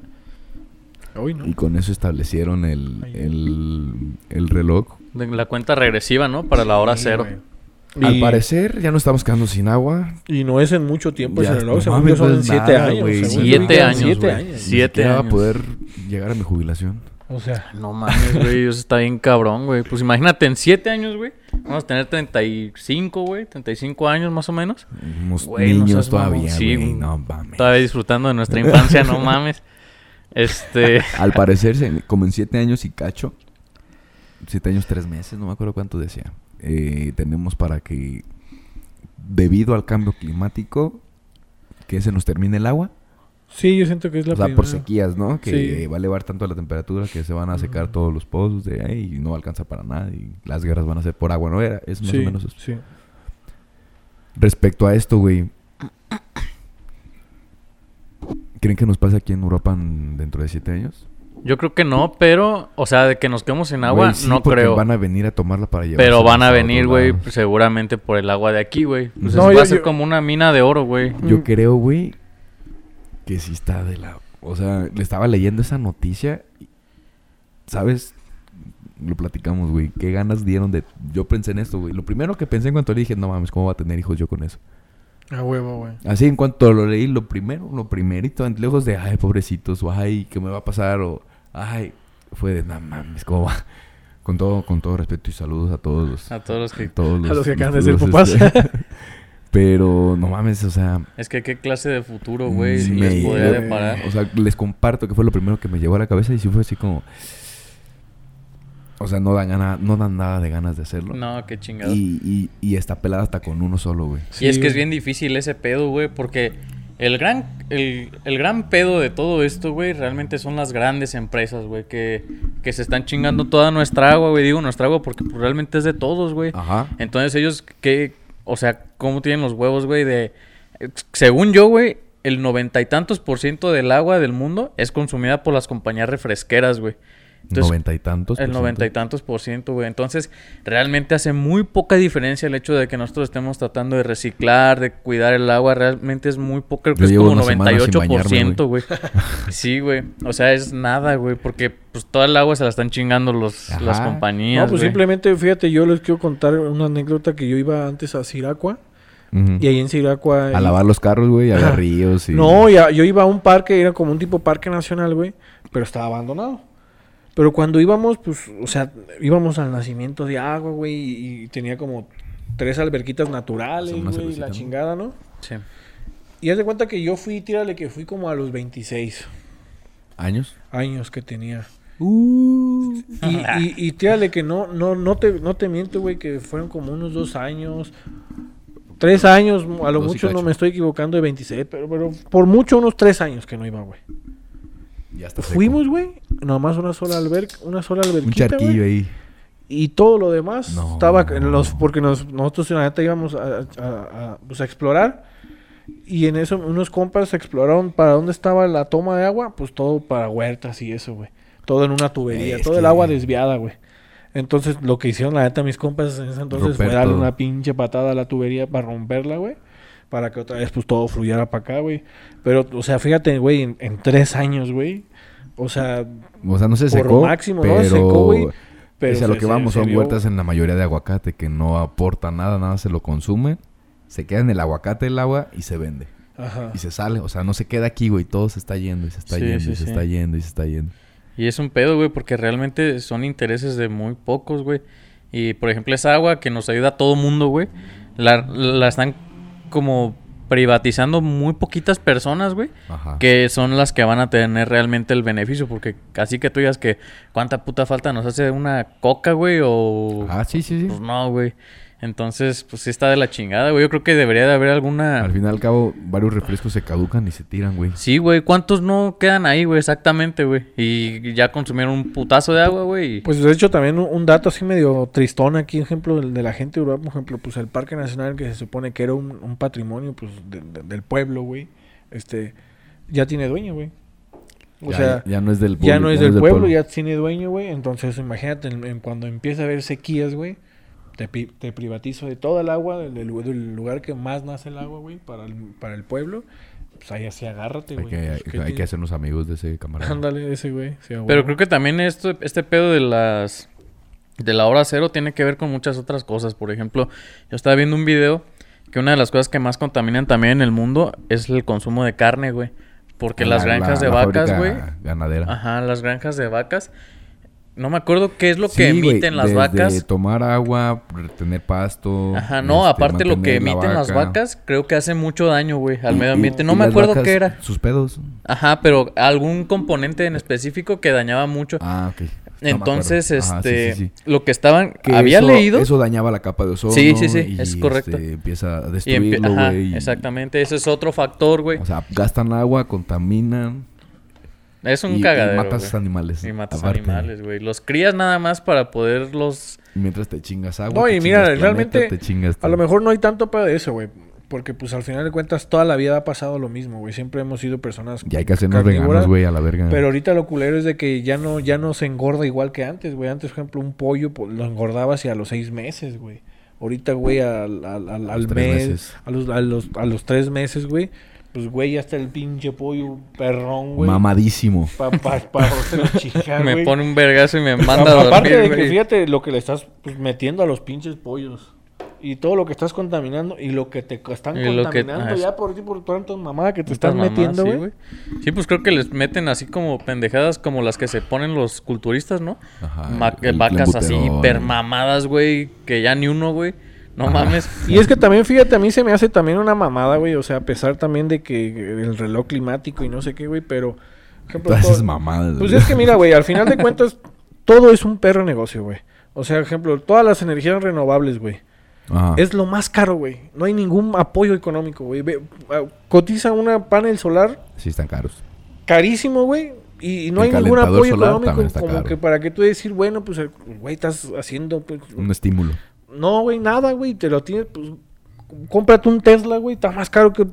Uy, no. y con eso establecieron el, el, el reloj de la cuenta regresiva, ¿no? Para la hora Sí, cero. güey. Al Y- parecer ya no estamos quedando sin agua. Y no es en mucho tiempo Ya, ese reloj, no según yo son no en es siete nada, años. güey. según yo Siete vi que eran años, Siete güey. años. Ni Siete siquiera va a años. poder llegar a mi jubilación. O sea, No mames, güey, eso está bien cabrón, güey. Pues imagínate, en siete años, güey, vamos a tener 35, güey, 35 años más o menos. No niños seas mamón. todavía, Sí, güey. güey. No mames. Todavía disfrutando de nuestra infancia, no mames. Este, Al parecer, como en siete años y cacho, siete años, tres meses, no me acuerdo cuánto decía, eh, tenemos para que, debido al cambio climático, que se nos termine el agua. sí, yo siento que es la o sea, por primera. sequías, ¿no? Que Sí. va a elevar tanto la temperatura que se van a secar todos los pozos de ahí y no va a alcanzar para nada. Y las guerras van a ser por agua, ¿no? Era, es más sí, o menos eso. sí. Respecto a esto, güey. ¿Creen que nos pase aquí en Europa en- dentro de siete años? yo creo que no, pero, o sea, de que nos quedemos sin agua, Güey, sí, no creo. van a venir a tomarla para llevar. Pero van a venir, güey, seguramente por el agua de aquí, güey. Pues No, eso yo- va a ser yo- como una mina de oro, güey. Yo Mm. creo, güey, que sí está de la... O sea, le estaba leyendo esa noticia. y, ¿Sabes? Lo platicamos, güey. ¿Qué ganas dieron de...? Yo pensé en esto, güey. Lo primero que pensé en cuanto le dije, no mames, ¿cómo va a tener hijos yo con eso? A huevo, güey. Así en cuanto lo leí, lo primero, lo primerito, lejos de, ay, pobrecitos, o ay, ¿qué me va a pasar? O, ay, fue de, no mames, ¿cómo va? Con todo, con todo respeto y saludos a todos los... A todos los que... todos A los que acaban de ser papás. este, pero, no mames, o sea... Es que qué clase de futuro, güey, Sí, les me- podría deparar. O sea, les comparto que fue lo primero que me llegó a la cabeza y sí fue así como... O sea, no dan, gana, no dan nada de ganas de hacerlo. No, qué chingado. Y, y, y está pelada hasta con uno solo, güey. Y es Sí, que es bien difícil ese pedo, güey, porque el gran, el, el gran pedo de todo esto, güey, realmente son las grandes empresas, güey, que, que se están chingando toda nuestra agua, güey. Digo nuestra agua porque pues, realmente es de todos, güey. Ajá. Entonces ellos, ¿qué? O sea, ¿cómo tienen los huevos, güey? De... Según yo, güey, el noventa y tantos por ciento del agua del mundo es consumida por las compañías refresqueras, güey. Entonces, Noventa y tantos. el por noventa y ciento. tantos por ciento, güey. Entonces, realmente hace muy poca diferencia el hecho de que nosotros estemos tratando de reciclar, de cuidar el agua. Realmente es muy poco, creo que Yo es como una semana sin 98%, güey. Sí, güey. O sea, es nada, güey. Porque pues toda el agua se la están chingando los, Ajá. las compañías. No, pues simplemente, fíjate, yo les quiero contar una anécdota que yo iba antes a Siracua. Y ahí en Siracua... A lavar los carros, güey, había Ajá. ríos y... No, ya, yo iba a un parque, era como un tipo parque nacional, güey, pero estaba abandonado. Pero cuando íbamos, pues, o sea, íbamos al nacimiento de agua, güey, y, y tenía como tres alberquitas naturales, güey, la chingada, ¿no? Sí. Y haz de cuenta que yo fui, tírale que fui como a los 26 ¿Años? años que tenía. Uh. Y, y, y tírale que no, no, no te, no te miento, güey, que fueron como unos dos años, tres años, a lo Dos mucho no me estoy equivocando de 26, pero, pero por mucho unos tres años que no iba, güey. Ya está seco. Fuimos, güey, nomás una sola alberca, una sola Un alberquita, charquillo güey, ahí. y todo lo demás No. estaba en los porque nos, nosotros en la neta íbamos a, a- a, pues, a explorar y en eso unos compas exploraron para dónde estaba la toma de agua, pues todo para huertas y eso, güey. Todo en una tubería, Es todo el agua desviada, güey. Entonces, lo que hicieron la neta mis compas en ese entonces fue darle todo. una pinche patada a la tubería para romperla, güey. Para que otra vez, pues, todo fluyera para acá, güey. Pero, o sea, fíjate, güey, en, en tres años, güey. O sea, O sea, no se Por secó, máximo, ¿no? pero... Se secó, güey, pero es a lo se- que se- vamos, se son vio- huertas en la mayoría de aguacate que no aporta nada, nada se lo consume. Se queda en el aguacate el agua y se vende. ajá. Y se sale, o sea, no se queda aquí, güey. Todo se está yendo y se está Sí, yendo sí, y se sí. está yendo y se está yendo. Y es un pedo, güey, porque realmente son intereses de muy pocos, güey. Y, por ejemplo, esa agua que nos ayuda a todo mundo, güey, la, la están como privatizando muy poquitas personas, güey, Ajá. que son las que van a tener realmente el beneficio. Porque casi que tú digas que cuánta puta falta nos hace una coca, güey, o... Ah, sí, sí, sí. Pues no, güey. Entonces, pues sí está de la chingada, güey. Yo creo que debería de haber alguna... Al fin y al cabo, varios refrescos se caducan y se tiran, güey. Sí, güey. ¿Cuántos no quedan ahí, güey? Exactamente, güey. Y ya consumieron un putazo de agua, güey. y- Pues de hecho también un, dato así medio tristón aquí, ejemplo, del- de, la gente de Europa, por ejemplo, pues el Parque Nacional que se supone que era un, un patrimonio pues de- de- del pueblo, güey, este, ya tiene dueño, güey. O Ya- sea, ya no es del ya pueblo, no es del pueblo, ya tiene dueño, güey. Entonces imagínate, en- en cuando empieza a haber sequías, güey, te, pi- te privatizo de todo el agua, del, del lu- del lugar que más nace el agua, güey, para el, para el pueblo. Pues ahí así agárrate, Hay güey. que, Pues, ¿qué hay que hacernos amigos de ese camarada. Ándale, ese güey. sí, Pero creo que también esto, este pedo de las de la hora cero tiene que ver con muchas otras cosas. Por ejemplo, yo estaba viendo un video que una de las cosas que más contaminan también en el mundo es el consumo de carne, güey. Porque las La- granjas la- de la vacas, güey. Ganadera. Ajá, las granjas de vacas. No me acuerdo qué es lo que emiten las desde vacas. tomar agua, retener pasto. Ajá, no, este, aparte lo que la emiten las vaca. vacas, creo que hace mucho daño, güey, al Y- medio ambiente. No y me las acuerdo vacas, qué era. Sus pedos. Ajá, pero algún componente en específico que dañaba mucho. Ah, ok. No Entonces, acuerdo. Ajá, sí, este, sí, sí. lo que estaban, Que había eso- leído. Eso dañaba la capa de ozono. Sí, sí, sí, y, es correcto. este, empieza a empie- destruirlo, ajá, güey. y- exactamente, ese es otro factor, güey. O sea, gastan agua, contaminan. Es un y, y cagadero. matas güey. animales. Y matas aparte. animales, güey. Los crías nada más para poderlos. Mientras te chingas agua. No, y mira, realmente, te chingas A lo mejor no hay tanto pedo de eso, güey. Porque, pues, al final de cuentas, toda la vida ha pasado lo mismo, güey. Siempre hemos sido personas Y hay que hacernos veganos, güey, a la verga. Pero ahorita lo culero es de que ya no, ya no se engorda igual que antes, güey. Antes, por ejemplo, un pollo pues, lo engordabas y a los seis meses, güey. Ahorita, güey, al, al, al- mes, meses. a los, a, los, a los tres meses, güey. Pues, güey, ya está el pinche pollo perrón, güey. Mamadísimo. Para pa, pa, chicar, me güey. pone un vergazo y me manda a A- Aparte dormir, de que fíjate lo que le estás pues, metiendo a los pinches pollos. Y todo lo que estás contaminando y lo que te están Y lo que- contaminando ah, ya por ti, por tantas mamadas que te estás metiendo, sí, güey. Sí, pues creo que les meten así como pendejadas como las que se ponen los culturistas, ¿no? Ajá, Ma- el- el vacas así clenbuterol. hiper mamadas, güey, que ya ni uno, güey. No Ajá. mames. Y es que también, fíjate, a mí se me hace también una mamada, güey. O sea, a pesar también de que el reloj climático y no sé qué, güey, pero... ejemplo, Todas todo- esas mamadas. Pues güey. es que mira, güey, al final de cuentas, todo es un perro negocio, güey. O sea, por ejemplo, todas las energías renovables, güey. Ajá. Es lo más caro, güey. No hay ningún apoyo económico, güey. Cotiza una panel solar Sí, están caros. carísimo, güey. Y, y no El hay ningún apoyo económico como caro. que para que tú decir, bueno, pues, güey, estás haciendo, pues... Un estímulo. No, güey, nada, güey. Te lo tienes, pues... Cómprate un Tesla, güey. Está más caro que...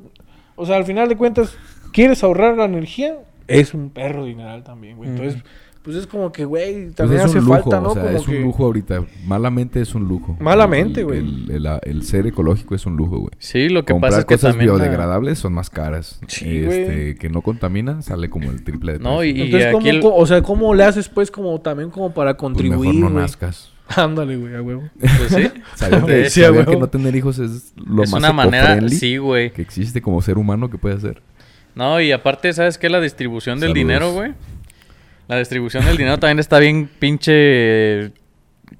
O sea, al final de cuentas, ¿quieres ahorrar la energía? Es un perro dineral también, güey. Entonces, pues es como que, güey, Pues también es hace un lujo, falta, ¿no? o sea, como es que... un lujo ahorita. Malamente es un lujo. Malamente, El- güey. El, el- el ser ecológico es un lujo, güey. Sí, lo que Comprar pasa es que cosas también... la- biodegradables son más caras. Sí, este, que no contaminan sale como el triple de No, y- Entonces, ¿cómo, o sea, ¿cómo le haces, pues, como también como para Pues contribuir, mejor no nazcas. Ándale, güey, a huevo. Pues sí. ¿Sabían que, Sí, no tener hijos es lo es más una manera... Sí, güey. que existe como ser humano que puede hacer? No, y aparte, ¿sabes qué? La distribución del dinero, güey. La distribución del dinero también está bien pinche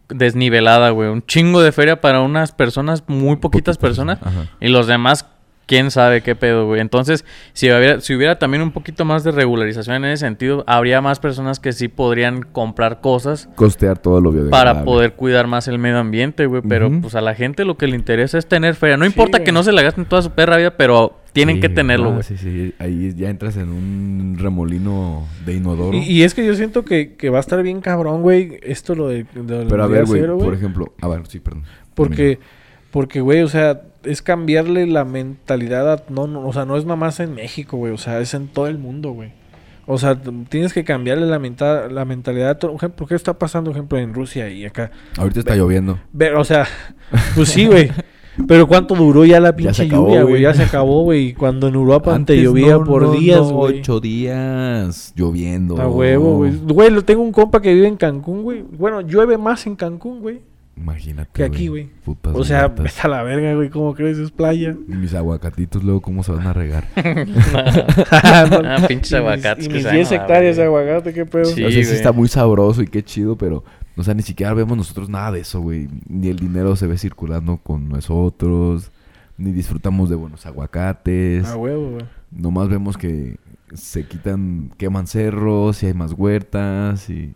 desnivelada, güey. Un chingo de feria para unas personas, muy poquitas personas. Ajá. Y los demás, quién sabe qué pedo, güey. Entonces, si hubiera, si hubiera también un poquito más de regularización en ese sentido, habría más personas que sí podrían comprar cosas Costear todo lo biodegradable. para poder cuidar más el medio ambiente, güey. Pero pues a la gente lo que le interesa es tener feria. No Sí, importa que no se la gasten toda su perra vida, pero tienen Sí, que tenerlo, ah, güey. sí, sí. Ahí ya entras en un remolino de inodoro. Y, y es que yo siento que, que va a estar bien cabrón, güey, esto lo de... Pero a ver, güey, por ejemplo... A ver, sí, perdón. Porque, porque, güey, o sea, es cambiarle la mentalidad a... No, no, o sea, no es nada más en México, güey, o sea, es en todo el mundo, güey. O sea, tienes que cambiarle la, menta- la mentalidad a todo... Por ejemplo, ¿qué está pasando, por ejemplo, en Rusia y acá? Ahorita está lloviendo. Ver, o sea, pues sí, güey. Pero ¿cuánto duró ya la pinche acabó, lluvia, güey. Ya se acabó, güey. Cuando en Europa te Antes llovía no, por no, días, no. Ocho días lloviendo. A huevo, güey. Güey, tengo un compa que vive en Cancún, güey. Bueno, llueve más en Cancún, güey. Imagínate. Que aquí, güey. O sea, está la verga, güey. ¿Cómo crees? Es playa. Y mis aguacatitos luego, ¿cómo se van a regar? Ah, pinches Y mis- aguacates Y que mis se 10 van a la hectáreas de aguacate, qué pedo. Sí. o sea, sí está muy sabroso y qué chido, pero... O sea, ni siquiera vemos nosotros nada de eso, güey. Ni el dinero se ve circulando con nosotros. Ni disfrutamos de buenos aguacates. A huevo, güey. Nomás vemos que se quitan, queman cerros y hay más huertas y...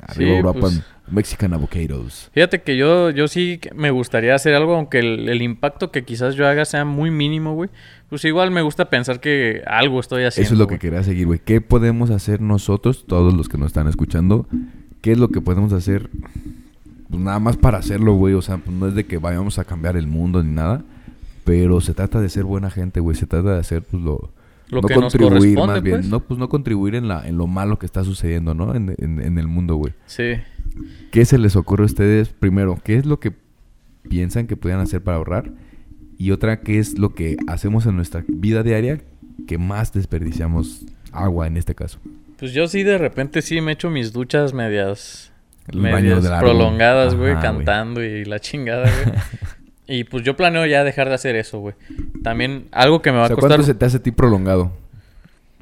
Arriba Sí, Europa, pues- Mexican avocados. Fíjate que yo, yo sí me gustaría hacer algo, aunque el, el impacto que quizás yo haga sea muy mínimo, güey. Pues igual me gusta pensar que algo estoy haciendo. Eso es lo que quería seguir, güey. ¿Qué podemos hacer nosotros, todos los que nos están escuchando? ¿Qué es lo que podemos hacer? Pues nada más para hacerlo, güey. O sea, pues no es de que vayamos a cambiar el mundo ni nada. Pero se trata de ser buena gente, güey. Se trata de hacer, pues, lo... Lo no que nos contribuir, corresponde, más bien. pues. No, pues no contribuir en, la, en lo malo que está sucediendo, ¿no? En, en- en el mundo, güey. Sí. ¿Qué se les ocurre a ustedes? Primero, ¿qué es lo que piensan que podrían hacer para ahorrar? Y otra, ¿qué es lo que hacemos en nuestra vida diaria que más desperdiciamos agua en este caso? Pues yo sí de repente sí me echo mis duchas medias medias prolongadas, güey, cantando y la chingada, güey. y pues yo planeo ya dejar de hacer eso, güey. También algo que me va O sea, a costar ¿cuánto se te hace a ti prolongado?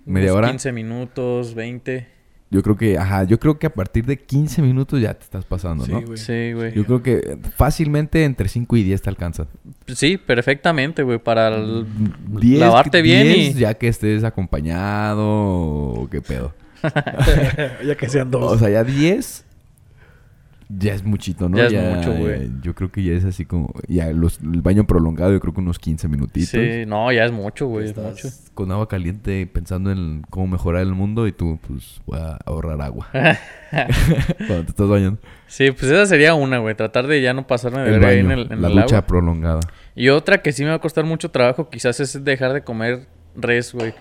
¿Media unos hora? 15 minutos, 20. Yo creo que, ajá, yo creo que a partir de 15 minutos ya te estás pasando, ¿no? Sí, güey. Sí, güey. Yo creo que fácilmente entre 5 y 10 te alcanzan. Sí, perfectamente, güey, para el- 10, lavarte bien 10 y ya que estés acompañado o qué pedo. ya que sean dos. O sea, ya 10 ya es muchito, ¿no? Ya es mucho, güey. Yo creo que ya es así como ya los, el baño prolongado, yo creo que unos 15 minutitos. Sí, no, ya es mucho, güey, es mucho. con agua caliente pensando en cómo mejorar el mundo y tú pues voy a ahorrar agua cuando te estás bañando. Sí, pues esa sería una, güey, tratar de ya no pasarme de verga en el, en la el ducha agua. prolongada. Y otra que sí me va a costar mucho trabajo quizás es dejar de comer res, güey.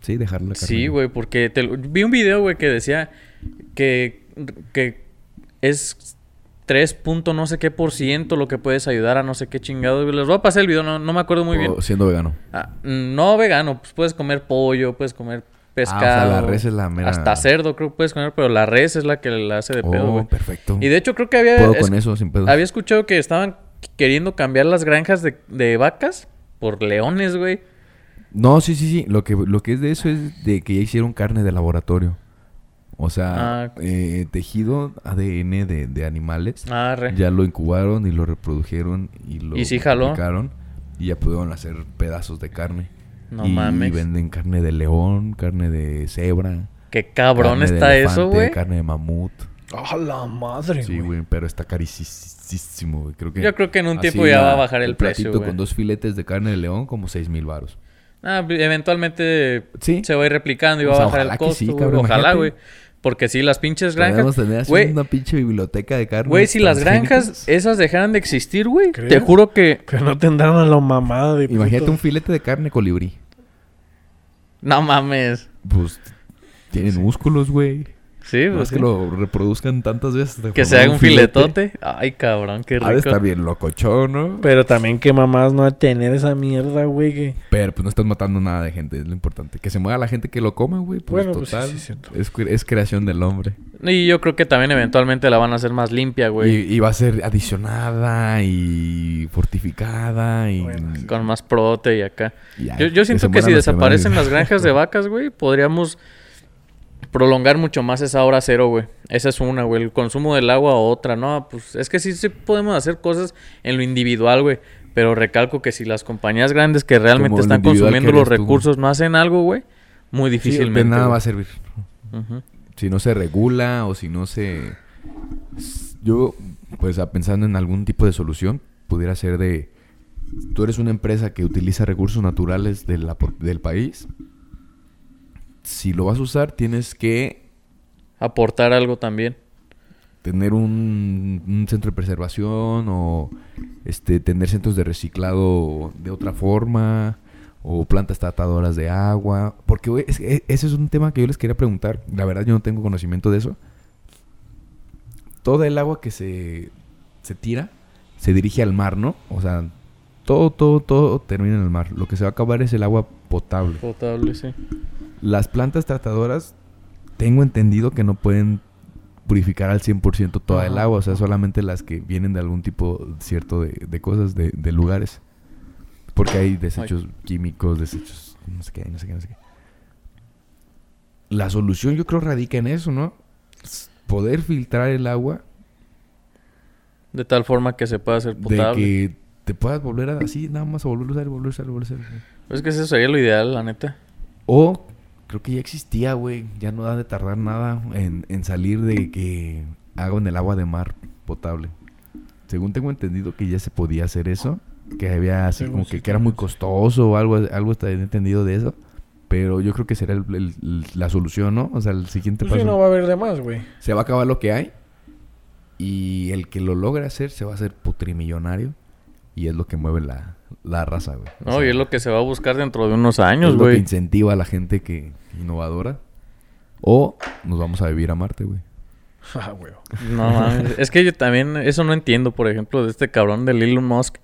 Sí, dejar la carne. Sí, güey, porque te vi un video, güey, que decía que, que es 3 punto no sé qué por ciento lo que puedes ayudar a no sé qué chingados. güey. Les voy a pasar el video, no, no me acuerdo muy bien. Siendo vegano. Ah, no vegano, pues puedes comer pollo, puedes comer pescado. Ah, o sea, la res es la mera... Hasta cerdo creo que puedes comer, pero la res es la que la hace de pedo, Oh, güey. perfecto. Y de hecho creo que había... Puedo es- con eso sin pedo. había escuchado que estaban queriendo cambiar las granjas de, de vacas por leones, güey. No, sí, sí, sí. Lo que, lo que es de eso es de que ya hicieron carne de laboratorio. O sea, Ah. eh, tejido ADN de, de animales. Ah, re. Ya lo incubaron y lo reprodujeron y lo ¿Y sí jaló? multiplicaron, Y ya pudieron hacer pedazos de carne. No y, mames. Y venden carne de león, carne de cebra. Qué cabrón carne de está eso, güey. Carne de mamut. ¡A la madre, Sí, güey, pero está carísimo, güey. Creo que Yo creo que en un tiempo ya va a bajar el precio, platito güey. con dos filetes de carne de león, como seis mil baros. Ah, eventualmente Sí. se va a ir replicando y va O sea, a bajar el que costo. sí, cabrón, ojalá, güey. Porque si las pinches granjas. tener así Güey, una pinche biblioteca de carne. güey, si las granjas esas dejaran de existir, güey. Te juro que. Que no tendrán a la mamada de Imagínate puto. un filete de carne colibrí. No mames. Pues tienen músculos, güey. Sí, No pues. es que sí. lo reproduzcan tantas veces. Que se haga un filetote. Ay, cabrón, qué rico. estar bien locochón, ¿no? Pero también qué mamás no va a tener esa mierda, güey. Que... Pero pues no estás matando nada de gente, es lo importante. Que se mueva la gente que lo come, güey. Pues Bueno, pues, sí, total. sí, es es, cre- es creación del hombre. Y yo creo que también eventualmente la van a hacer más limpia, güey. Y, y va a ser adicionada y fortificada y... Bueno, sí. Con más prote y acá. y ya, Yo, yo siento que si desaparecen las granjas de vacas, güey, podríamos prolongar mucho más esa hora cero, güey. Esa es una, güey. El consumo del agua, otra. No, pues es que sí, sí podemos hacer cosas en lo individual, güey. Pero recalco que si las compañías grandes que realmente Como están consumiendo los tú, recursos no hacen algo, güey, muy Sí, difícilmente. de nada güey. va a servir. Si no se regula o si no se... Yo, pues a- pensando en algún tipo de solución, pudiera ser de... Tú eres una empresa que utiliza recursos naturales de la por- del país. Si lo vas a usar, tienes que Aportar algo también. tener un, un centro de preservación o este tener centros de reciclado de otra forma o plantas tratadoras de agua porque es- e- ese es un tema que yo les quería preguntar. La verdad yo no tengo conocimiento de eso. Toda el agua que se se tira se dirige al mar no o sea todo todo todo termina en el mar. Lo que se va a acabar es el agua potable. Potable, sí. Las plantas tratadoras, tengo entendido que no pueden purificar al 100% toda el agua, o sea, solamente las que vienen de algún tipo cierto de, de cosas, de, de lugares. Porque hay desechos químicos, desechos, no sé qué, no sé qué, no sé qué. La solución yo creo radica en eso, ¿no? Poder filtrar el agua De tal forma que se pueda hacer de potable. que te puedas volver a, así, nada más a volver a usar, volver a usar, volver a usar. Es que eso sería lo ideal, la neta. O creo que ya existía, güey. Ya no da de tardar nada en, en salir de que hagan el agua de mar potable. Según tengo entendido que ya se podía hacer eso. Que había así como sí que, que era muy sí. costoso o algo, algo está entendido de eso. Pero yo creo que será el- el- el- la solución, ¿no? O sea, el siguiente Pues sí, paso. no va a haber de más, güey. Se va a acabar lo que hay. Y el que lo logre hacer se va a hacer putrimillonario. Y es lo que mueve la, la raza, güey. O No, y es lo que se va a buscar dentro de unos es años, lo que güey. incentiva a la gente que innovadora. O nos vamos a vivir a Marte, güey. Ah, güey. No mames. Es que yo también, eso no entiendo, por ejemplo, de este cabrón de Elon Musk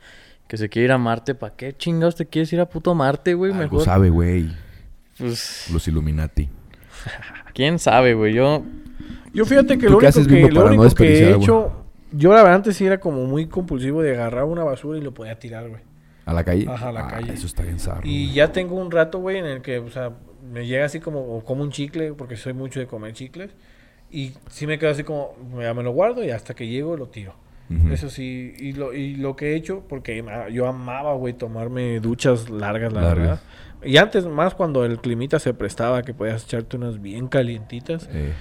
que se quiere ir a Marte. ¿Para qué chingados te quieres ir a puto Marte, güey? Algo Mejor. sabe, güey. Pues, Los Illuminati. quién sabe, güey. Yo, Yo fíjate que ¿Tú lo único, que, lo único que he hecho... Yo la verdad antes sí era como muy compulsivo de agarrar una basura y lo podía tirar, güey. ¿A la calle? Ajá, a la Ah, calle. Eso está bien zarro. Y güey. ya tengo un rato, güey, en el que, o sea, me llega así como, o como un chicle, porque soy mucho de comer chicles. Y sí me quedo así como, ya me lo guardo y hasta que llego lo tiro. Eso sí, y lo, y lo que he hecho, porque yo amaba, güey, tomarme duchas largas, la Largas. verdad. Y antes, más cuando el climita se prestaba, que podías echarte unas bien calientitas. Eh,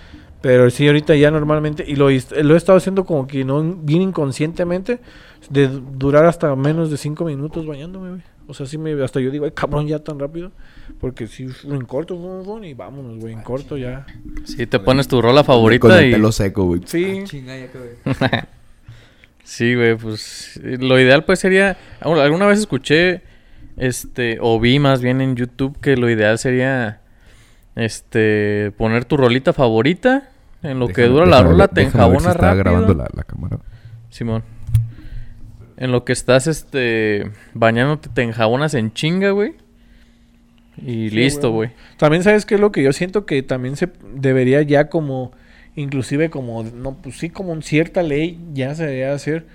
Pero sí, ahorita ya normalmente, y lo, he- lo he estado haciendo como que no bien inconscientemente, de du- durar hasta menos de cinco minutos bañándome, güey. O sea, sí me, hasta yo digo, ay, cabrón, ya tan rápido. Porque si en corto, y vámonos, güey, en corto ya. Sí, te pones tu rola con favorita el y... pelo seco, güey. Sí. Ah. Sí, güey, pues lo ideal pues sería, bueno, alguna vez escuché, este, o vi más bien en YouTube que lo ideal sería, este, poner tu rolita favorita, en lo que Déjame- dura la rola ver- te si enjabonas está rápido. grabando la, la cámara. Simón. En lo que estás, este, bañándote te enjabonas en chinga, güey. Y Sí, listo, güey. güey. También sabes que es lo que yo siento que también se debería ya como, inclusive como, no, pues sí, como en cierta ley ya se debería hacer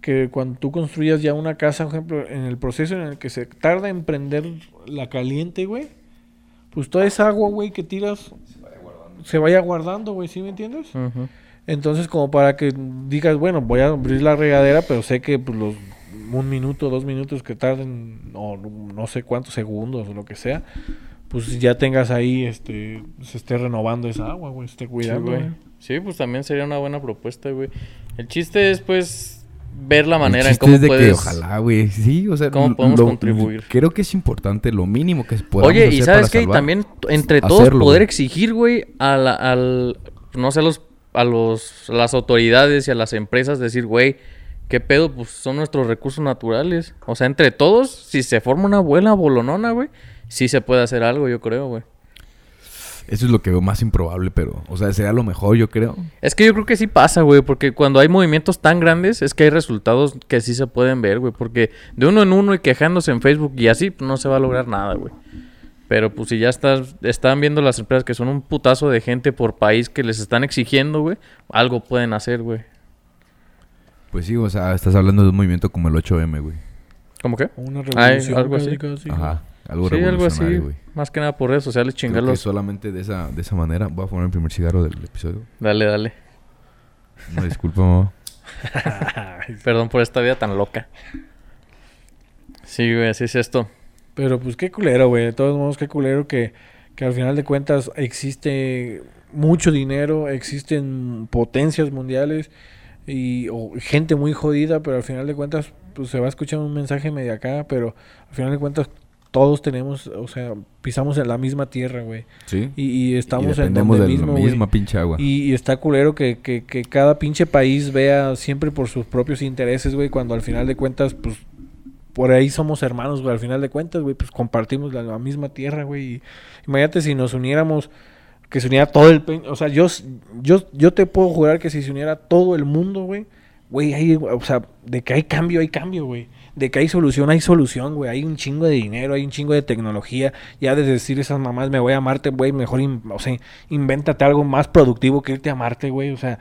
que cuando tú construyas ya una casa, por ejemplo, en el proceso en el que se tarda en prender la caliente, güey, pues toda esa agua, güey, que tiras se vaya guardando, güey, ¿sí me entiendes? Entonces, como para que digas, bueno, voy a abrir la regadera, pero sé que pues, los un minuto, dos minutos que tarden, o no sé cuántos segundos o lo que sea, pues ya tengas ahí, este, se esté renovando esa agua, güey, se esté cuidando, güey. Sí, pues también sería una buena propuesta, güey. El chiste es, pues, ver la manera en cómo es de puedes... que ojalá, güey. Sí, o sea, cómo podemos lo- contribuir. Creo que es importante, lo mínimo que se pueda Oye, y hacer sabes para qué, también entre todos hacerlo, poder güey. exigir, güey, a la- al, no sé, a los, a los, a las autoridades y a las empresas decir, güey, qué pedo, pues son nuestros recursos naturales. O sea, entre todos, si se forma una buena bolonona, güey, sí se puede hacer algo, yo creo, güey. Eso es lo que veo más improbable, pero, o sea, sería lo mejor, yo creo. Es que yo creo que sí pasa, güey, porque cuando hay movimientos tan grandes es que hay resultados que sí se pueden ver, güey, porque de uno en uno y quejándose en Facebook y así no se va a lograr nada, güey. Pero pues si ya estás, están viendo las empresas que son un putazo de gente por país que les están exigiendo, güey, algo pueden hacer, güey. Pues sí, o sea, estás hablando de un movimiento como el 8M, güey. ¿Cómo qué? Una Ay, revolución algo casi, así. casi. Ajá. Algo sí, algo así. Más que nada por redes sociales, chingarlos. solamente de esa, de esa manera voy a poner el primer cigarro del episodio. Dale, dale. Una disculpa, mamá. Perdón por esta vida tan loca. Sí, güey, así es esto. Pero pues qué culero, güey. De todos modos, qué culero que, que al final de cuentas existe mucho dinero, existen potencias mundiales y o gente muy jodida, pero al final de cuentas pues se va a escuchar un mensaje medio acá, pero al final de cuentas todos tenemos, o sea, pisamos en la misma tierra, güey. Sí. Y, y estamos y en donde de mismo, la misma pinche agua. Y, y está culero que, que, que cada pinche país vea siempre por sus propios intereses, güey, cuando al final de cuentas, pues, por ahí somos hermanos, güey, al final de cuentas, güey, pues compartimos la, la misma tierra, güey. imagínate si nos uniéramos, que se uniera todo el... O sea, yo, yo, yo te puedo jurar que si se uniera todo el mundo, güey, güey, hay, o sea, de que hay cambio, hay cambio, güey. De que hay solución, hay solución, güey. Hay un chingo de dinero, hay un chingo de tecnología. Ya de decir esas mamás, me voy a Marte, güey, mejor, o sea, invéntate algo más productivo que irte a Marte, güey. O sea,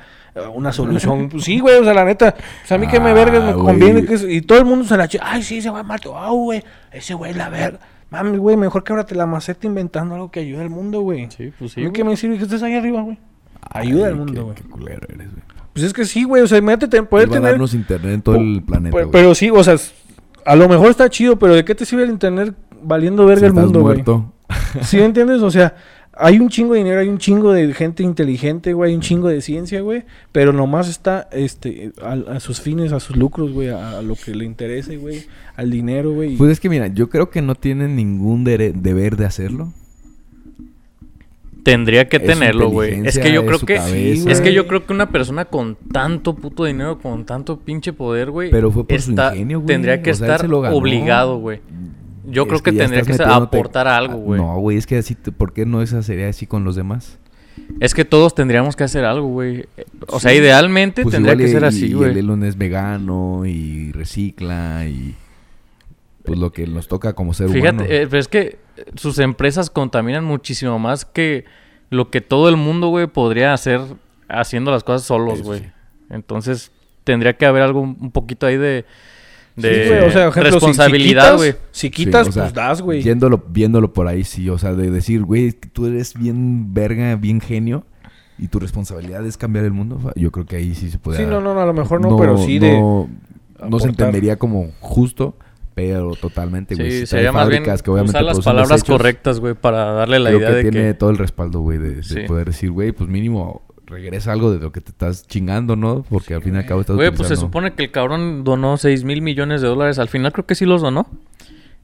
una solución. Sí, güey, o sea, la neta, o sea, a mí que me Ah, vergas me conviene que es- Y todo el mundo se la echa, ay, sí, se va a Marte. Wow, güey, ese güey la verga. Mami, güey, mejor que ahora te la maceta inventando algo que ayude al mundo, güey. Sí, pues sí. mí que me sirve que estés ahí arriba, güey. Ayuda al mundo, güey. Qué culero eres, güey. Pues es que sí, güey, o sea, imagínate te- poder Iba a tener... darnos internet en todo el planeta, Pero, sí, o sea, a lo mejor está chido, pero ¿de qué te sirve el internet valiendo verga Si el mundo, güey? ¿Sí me entiendes? O sea, hay un chingo de dinero, hay un chingo de gente inteligente, güey, hay un chingo de ciencia, güey, pero nomás está este a, a sus fines, a sus lucros, güey, a, a lo que le interese, güey, al dinero, güey. Pues es que mira, yo creo que no tienen ningún deber de hacerlo. Tendría que Es tenerlo, güey. Es que yo creo que cabeza. es que yo güey. creo que una persona con tanto puto dinero, con tanto pinche poder, güey, Pero fue por su ingenio, güey. tendría que O sea, él estar obligado, güey. Yo creo que, ya tendría que aportar algo, güey. No, güey, es que así, ¿por qué no esa sería así con los demás? Es que todos tendríamos que hacer algo, güey. O sea, idealmente Pues tendría que ser así, Y el güey. Elon es vegano y recicla y... Pues lo que nos toca como ser humano. Fíjate, eh, pero es que sus empresas contaminan muchísimo más que lo que todo el mundo, güey, podría hacer haciendo las cosas solos, güey. sí. Entonces, tendría que haber algo un poquito ahí de, de Sí, güey, o sea, ejemplo, si- responsabilidad, si güey. quitas, si quitas, Sí, o sea, pues das, güey. Yéndolo, viéndolo por ahí, sí. O sea, de decir, güey, tú eres bien verga, bien genio. Y tu responsabilidad es cambiar el mundo. Yo creo que ahí sí se puede. Sí, no, no, no, a lo mejor no, pero sí de... No, no se entendería como justo, pero totalmente, güey. Sí, Si sería más bien fábricas que obviamente usar las palabras desechos, correctas, güey, para darle la creo idea que de tiene que... todo el respaldo, güey, de, de Sí. poder decir, güey, pues mínimo regresa algo de lo que te estás chingando, ¿no? Porque al fin y al cabo estás Güey, pues se supone que el cabrón donó 6 mil millones de dólares. Al final creo que sí los donó.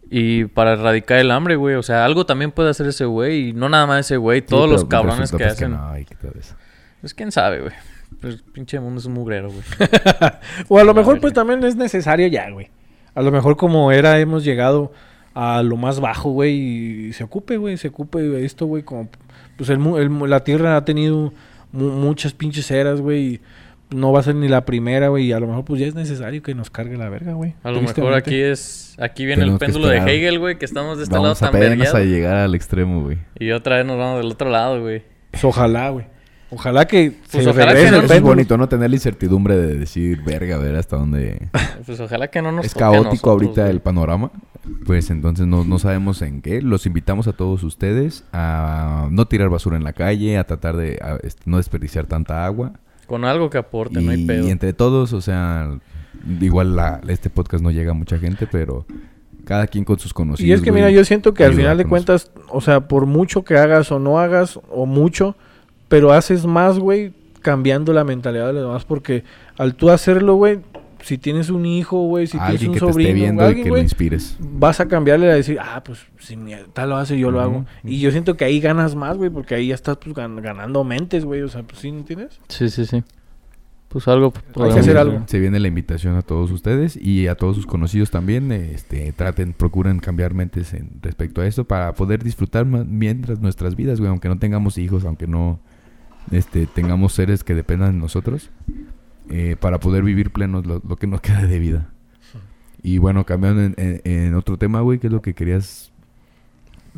Y para erradicar el hambre, güey. O sea, algo también puede hacer ese güey. Y no nada más ese güey. Sí, Todos pero, los pues, cabrones resulta, que pues, hacen. no, que todo eso. Pues quién sabe, güey. Pues pinche mundo es un mugrero, güey. O a lo mejor pues también es necesario ya, güey. A lo mejor como era hemos llegado a lo más bajo, güey, y se ocupe, güey, se ocupe de esto, güey, como pues el, mu- el mu- la Tierra ha tenido mu- muchas pinches eras, güey, y no va a ser ni la primera, güey, y a lo mejor pues ya es necesario que nos cargue la verga, güey. A lo mejor aquí es... Aquí viene Tenemos el péndulo de. Hegel, güey. Que estamos de este Vamos lado tan apenas a vergueado. llegar al extremo, güey. Y otra vez nos vamos del otro lado, güey. Pues, ojalá, güey. Ojalá que Pues se ojalá que no es bonito, ¿no? Tener la incertidumbre de decir, verga, a ver hasta dónde... Pues ojalá que no nos es toque caótico nosotros, ahorita güey. el panorama. Pues entonces no, no sabemos en qué. Los invitamos a todos ustedes a no tirar basura en la calle, a tratar de a, este, no desperdiciar tanta agua. Con algo que aporte, no hay Y, pedo. y entre todos, o sea, igual la, este podcast no llega a mucha gente, pero cada quien con sus conocidos. Y es que, güey, mira, yo siento que al final de cuentas, o sea, por mucho que hagas o no hagas, o mucho, pero haces más, güey, cambiando la mentalidad de los demás, porque al tú hacerlo, güey, si tienes un hijo, güey, si a tienes un que te sobrino, esté viendo y alguien, que lo güey, inspires. vas a cambiarle a decir, ah, pues si mi tal lo hace, yo lo hago. Y yo siento que ahí ganas más, güey, porque ahí ya estás pues, gan- ganando mentes, güey, o sea, pues sí, ¿entiendes? Sí, sí, sí. Pues algo... podemos hacer algo. Se viene la invitación a todos ustedes y a todos sus conocidos también. Este, traten, procuren cambiar mentes en respecto a esto para poder disfrutar más mientras nuestras vidas, güey. Aunque no tengamos hijos, aunque no este, tengamos seres que dependan de nosotros. eh, para poder vivir plenos lo, lo que nos queda de vida. Y bueno, cambiando en, en- en otro tema, güey, ¿qué es lo que querías?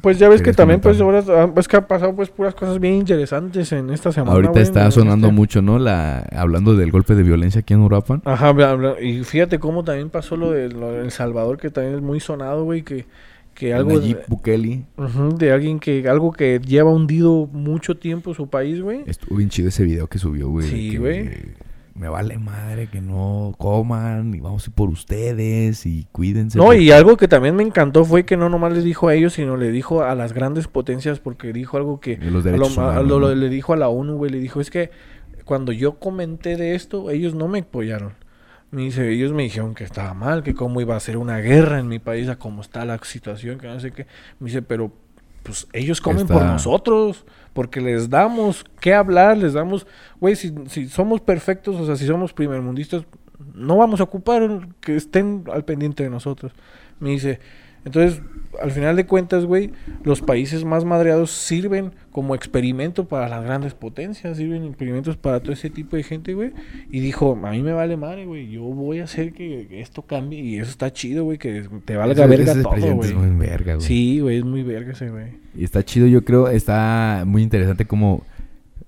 Pues ya ves que también, pues, ahora, ah, es que ha pasado, pues, puras cosas bien interesantes en esta semana, Ahorita güey, está en sonando este- mucho, ¿no? La, hablando del golpe de violencia aquí en Uruapan. Ajá, bla, bla, y fíjate cómo también pasó lo de, lo El Salvador, que también es muy sonado, güey, que, que algo de, Bukele. Ujú, de alguien que, algo que lleva hundido mucho tiempo su país, güey. Estuvo bien chido ese video que subió, güey. Sí, güey. Me vale madre que no coman y vamos a ir por ustedes y cuídense. No, porque- y algo que también me encantó fue que no nomás les dijo a ellos, sino le dijo a las grandes potencias, porque dijo algo que... los a lo- a lo- le dijo a la ONU, güey, le dijo, es que cuando yo comenté de esto, ellos no me apoyaron. Me dice, ellos me dijeron que estaba mal, que cómo iba a ser una guerra en mi país, a cómo está la situación, que no sé qué. Me dice, pero pues ellos comen por nosotros, porque les damos qué hablar, les damos, güey, si, si somos perfectos, o sea, si somos primermundistas, no vamos a ocupar que estén al pendiente de nosotros. Me dice, entonces, al final de cuentas, güey, los países más madreados sirven como experimento para las grandes potencias, sirven experimentos para todo ese tipo de gente, güey. Y dijo, a mí me vale madre, güey, yo voy a hacer que esto cambie y eso está chido, güey, que te valga verga todo, güey. es muy verga, güey. Sí, güey, es muy verga ese, güey. Y está chido, yo creo, está muy interesante cómo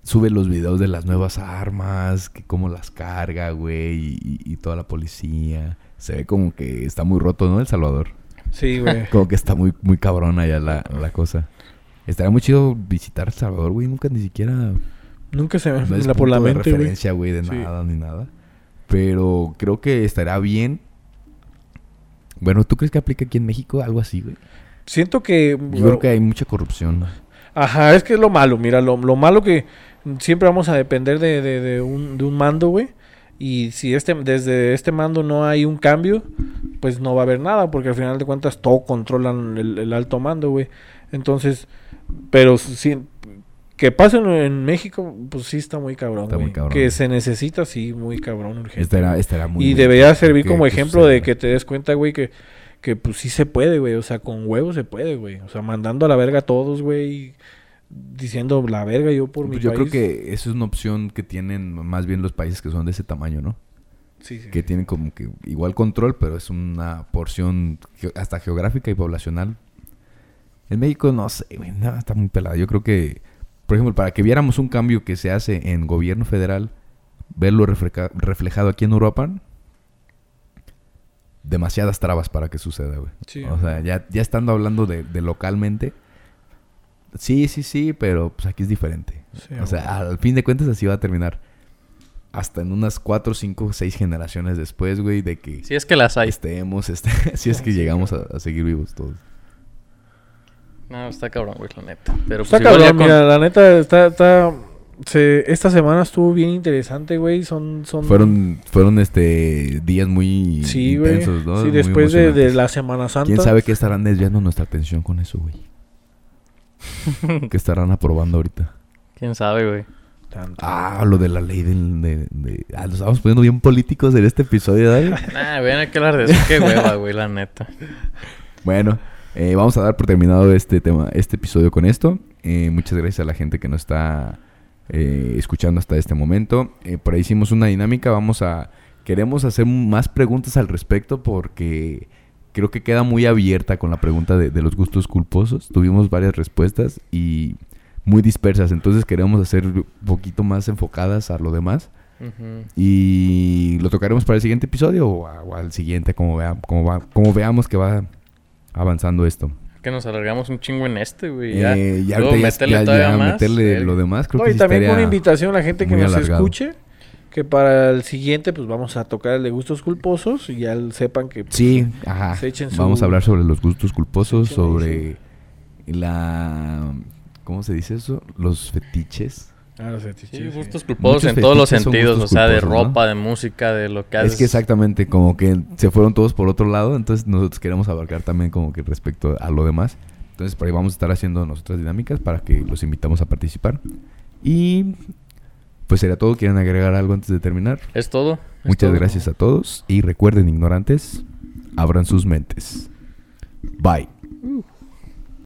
sube los videos de las nuevas armas, que cómo las carga, güey, y, y- y toda la policía. Se ve como que está muy roto, ¿no? El Salvador. Sí, güey. Como que está muy, muy cabrón allá la, la cosa. Estaría muy chido visitar El Salvador, güey. Nunca ni siquiera Nunca se me no es la por la de mente, referencia, güey, de Sí. nada ni nada. Pero creo que estará bien. Bueno, ¿tú crees que aplica aquí en México algo así, güey? Siento que... Yo creo que hay mucha corrupción. Ajá, es que es lo malo, mira, lo, lo malo que siempre vamos a depender de, de, de un, de un mando, güey. Y si este, desde este mando no hay un cambio, pues no va a haber nada, porque al final de cuentas todo controlan el, el alto mando, güey. Entonces, pero si, que pase en, México, pues sí está muy cabrón, Está muy cabrón. Que se necesita, sí, muy cabrón, urgente. Muy y debería servir que, como pues, ejemplo de que te des cuenta, güey, que, que pues sí se puede, güey. O sea, con huevos se puede, güey. O sea, mandando a la verga a todos, güey. Diciendo la verga yo por mi pues yo creo que eso es una opción que tienen más bien los países que son de ese tamaño, ¿no? Sí, sí. Que tienen como que igual control, pero es una porción ge- hasta geográfica y poblacional. En México no sé, güey, no, está muy pelada. Yo creo que por ejemplo, para que viéramos un cambio que se hace en gobierno federal, verlo refleja- reflejado aquí en Uruapan, demasiadas trabas para que suceda, güey. Sí. O sea, ya, ya estando hablando de, de localmente, sí, sí, sí, pero pues aquí es diferente. O sea, al fin de cuentas así va a terminar. Hasta en unas 4, 5, 6 generaciones después, güey, de que Si es que las hay. estemos, este, si es que llegamos a, a seguir vivos todos. No, está cabrón, güey, la neta. Pero Está pues cabrón, con- mira, la neta, está, está... se- esta semana estuvo bien interesante, güey. Son, son... Fueron, fueron este días muy Sí, güey. intensos, ¿no? Sí, Muy después de, de la Semana Santa. ¿Quién sabe qué estarán desviando nuestra atención con eso, güey? ¿Qué estarán aprobando ahorita? ¿Quién sabe, güey? Tanto. Ah, lo de la ley del... De, de- Ah, nos estamos poniendo bien políticos en este episodio, ¿verdad? Nah, que hablar de eso. Qué hueva, güey, la neta. Bueno, eh, vamos a dar por terminado este tema, este episodio con esto. Eh, muchas gracias a la gente que nos está eh, escuchando hasta este momento. Eh, por ahí hicimos una dinámica. Vamos a queremos hacer más preguntas al respecto porque creo que queda muy abierta con la pregunta de, de los gustos culposos. Tuvimos varias respuestas y muy dispersas. Entonces queremos hacer un poquito más enfocadas a lo demás. Ujú. Y lo tocaremos para el siguiente episodio o, a- o al siguiente, como, vea, como, va, como veamos que va avanzando esto. Que nos alargamos un chingo en este, güey. Ya. Eh, ya Luego ya- meterle ya- todavía ya más, meterle verga. lo demás, creo No, que y sí también una invitación a la gente que nos alargado. escuche. Que para el siguiente, pues vamos a tocar el de gustos culposos. Y ya sepan que. pues, Sí, ajá. Se echen su- Vamos a hablar sobre los gustos culposos, sobre la... ¿Cómo se dice eso? Los fetiches. Ah, no sé, Sí, gustos culposos Muchos en todos los fetiches sentidos. O sea, de culposos, ¿no? ropa, de música, de lo que haces. Es que exactamente, como que se fueron todos por otro lado, entonces nosotros queremos abarcar también como que respecto a lo demás. Entonces por ahí vamos a estar haciendo nuestras dinámicas para que los invitamos a participar. Y pues sería todo. ¿Quieren agregar algo antes de terminar? Es todo. es Muchas todo. gracias a todos y recuerden ignorantes, abran sus mentes. Bye. Uh.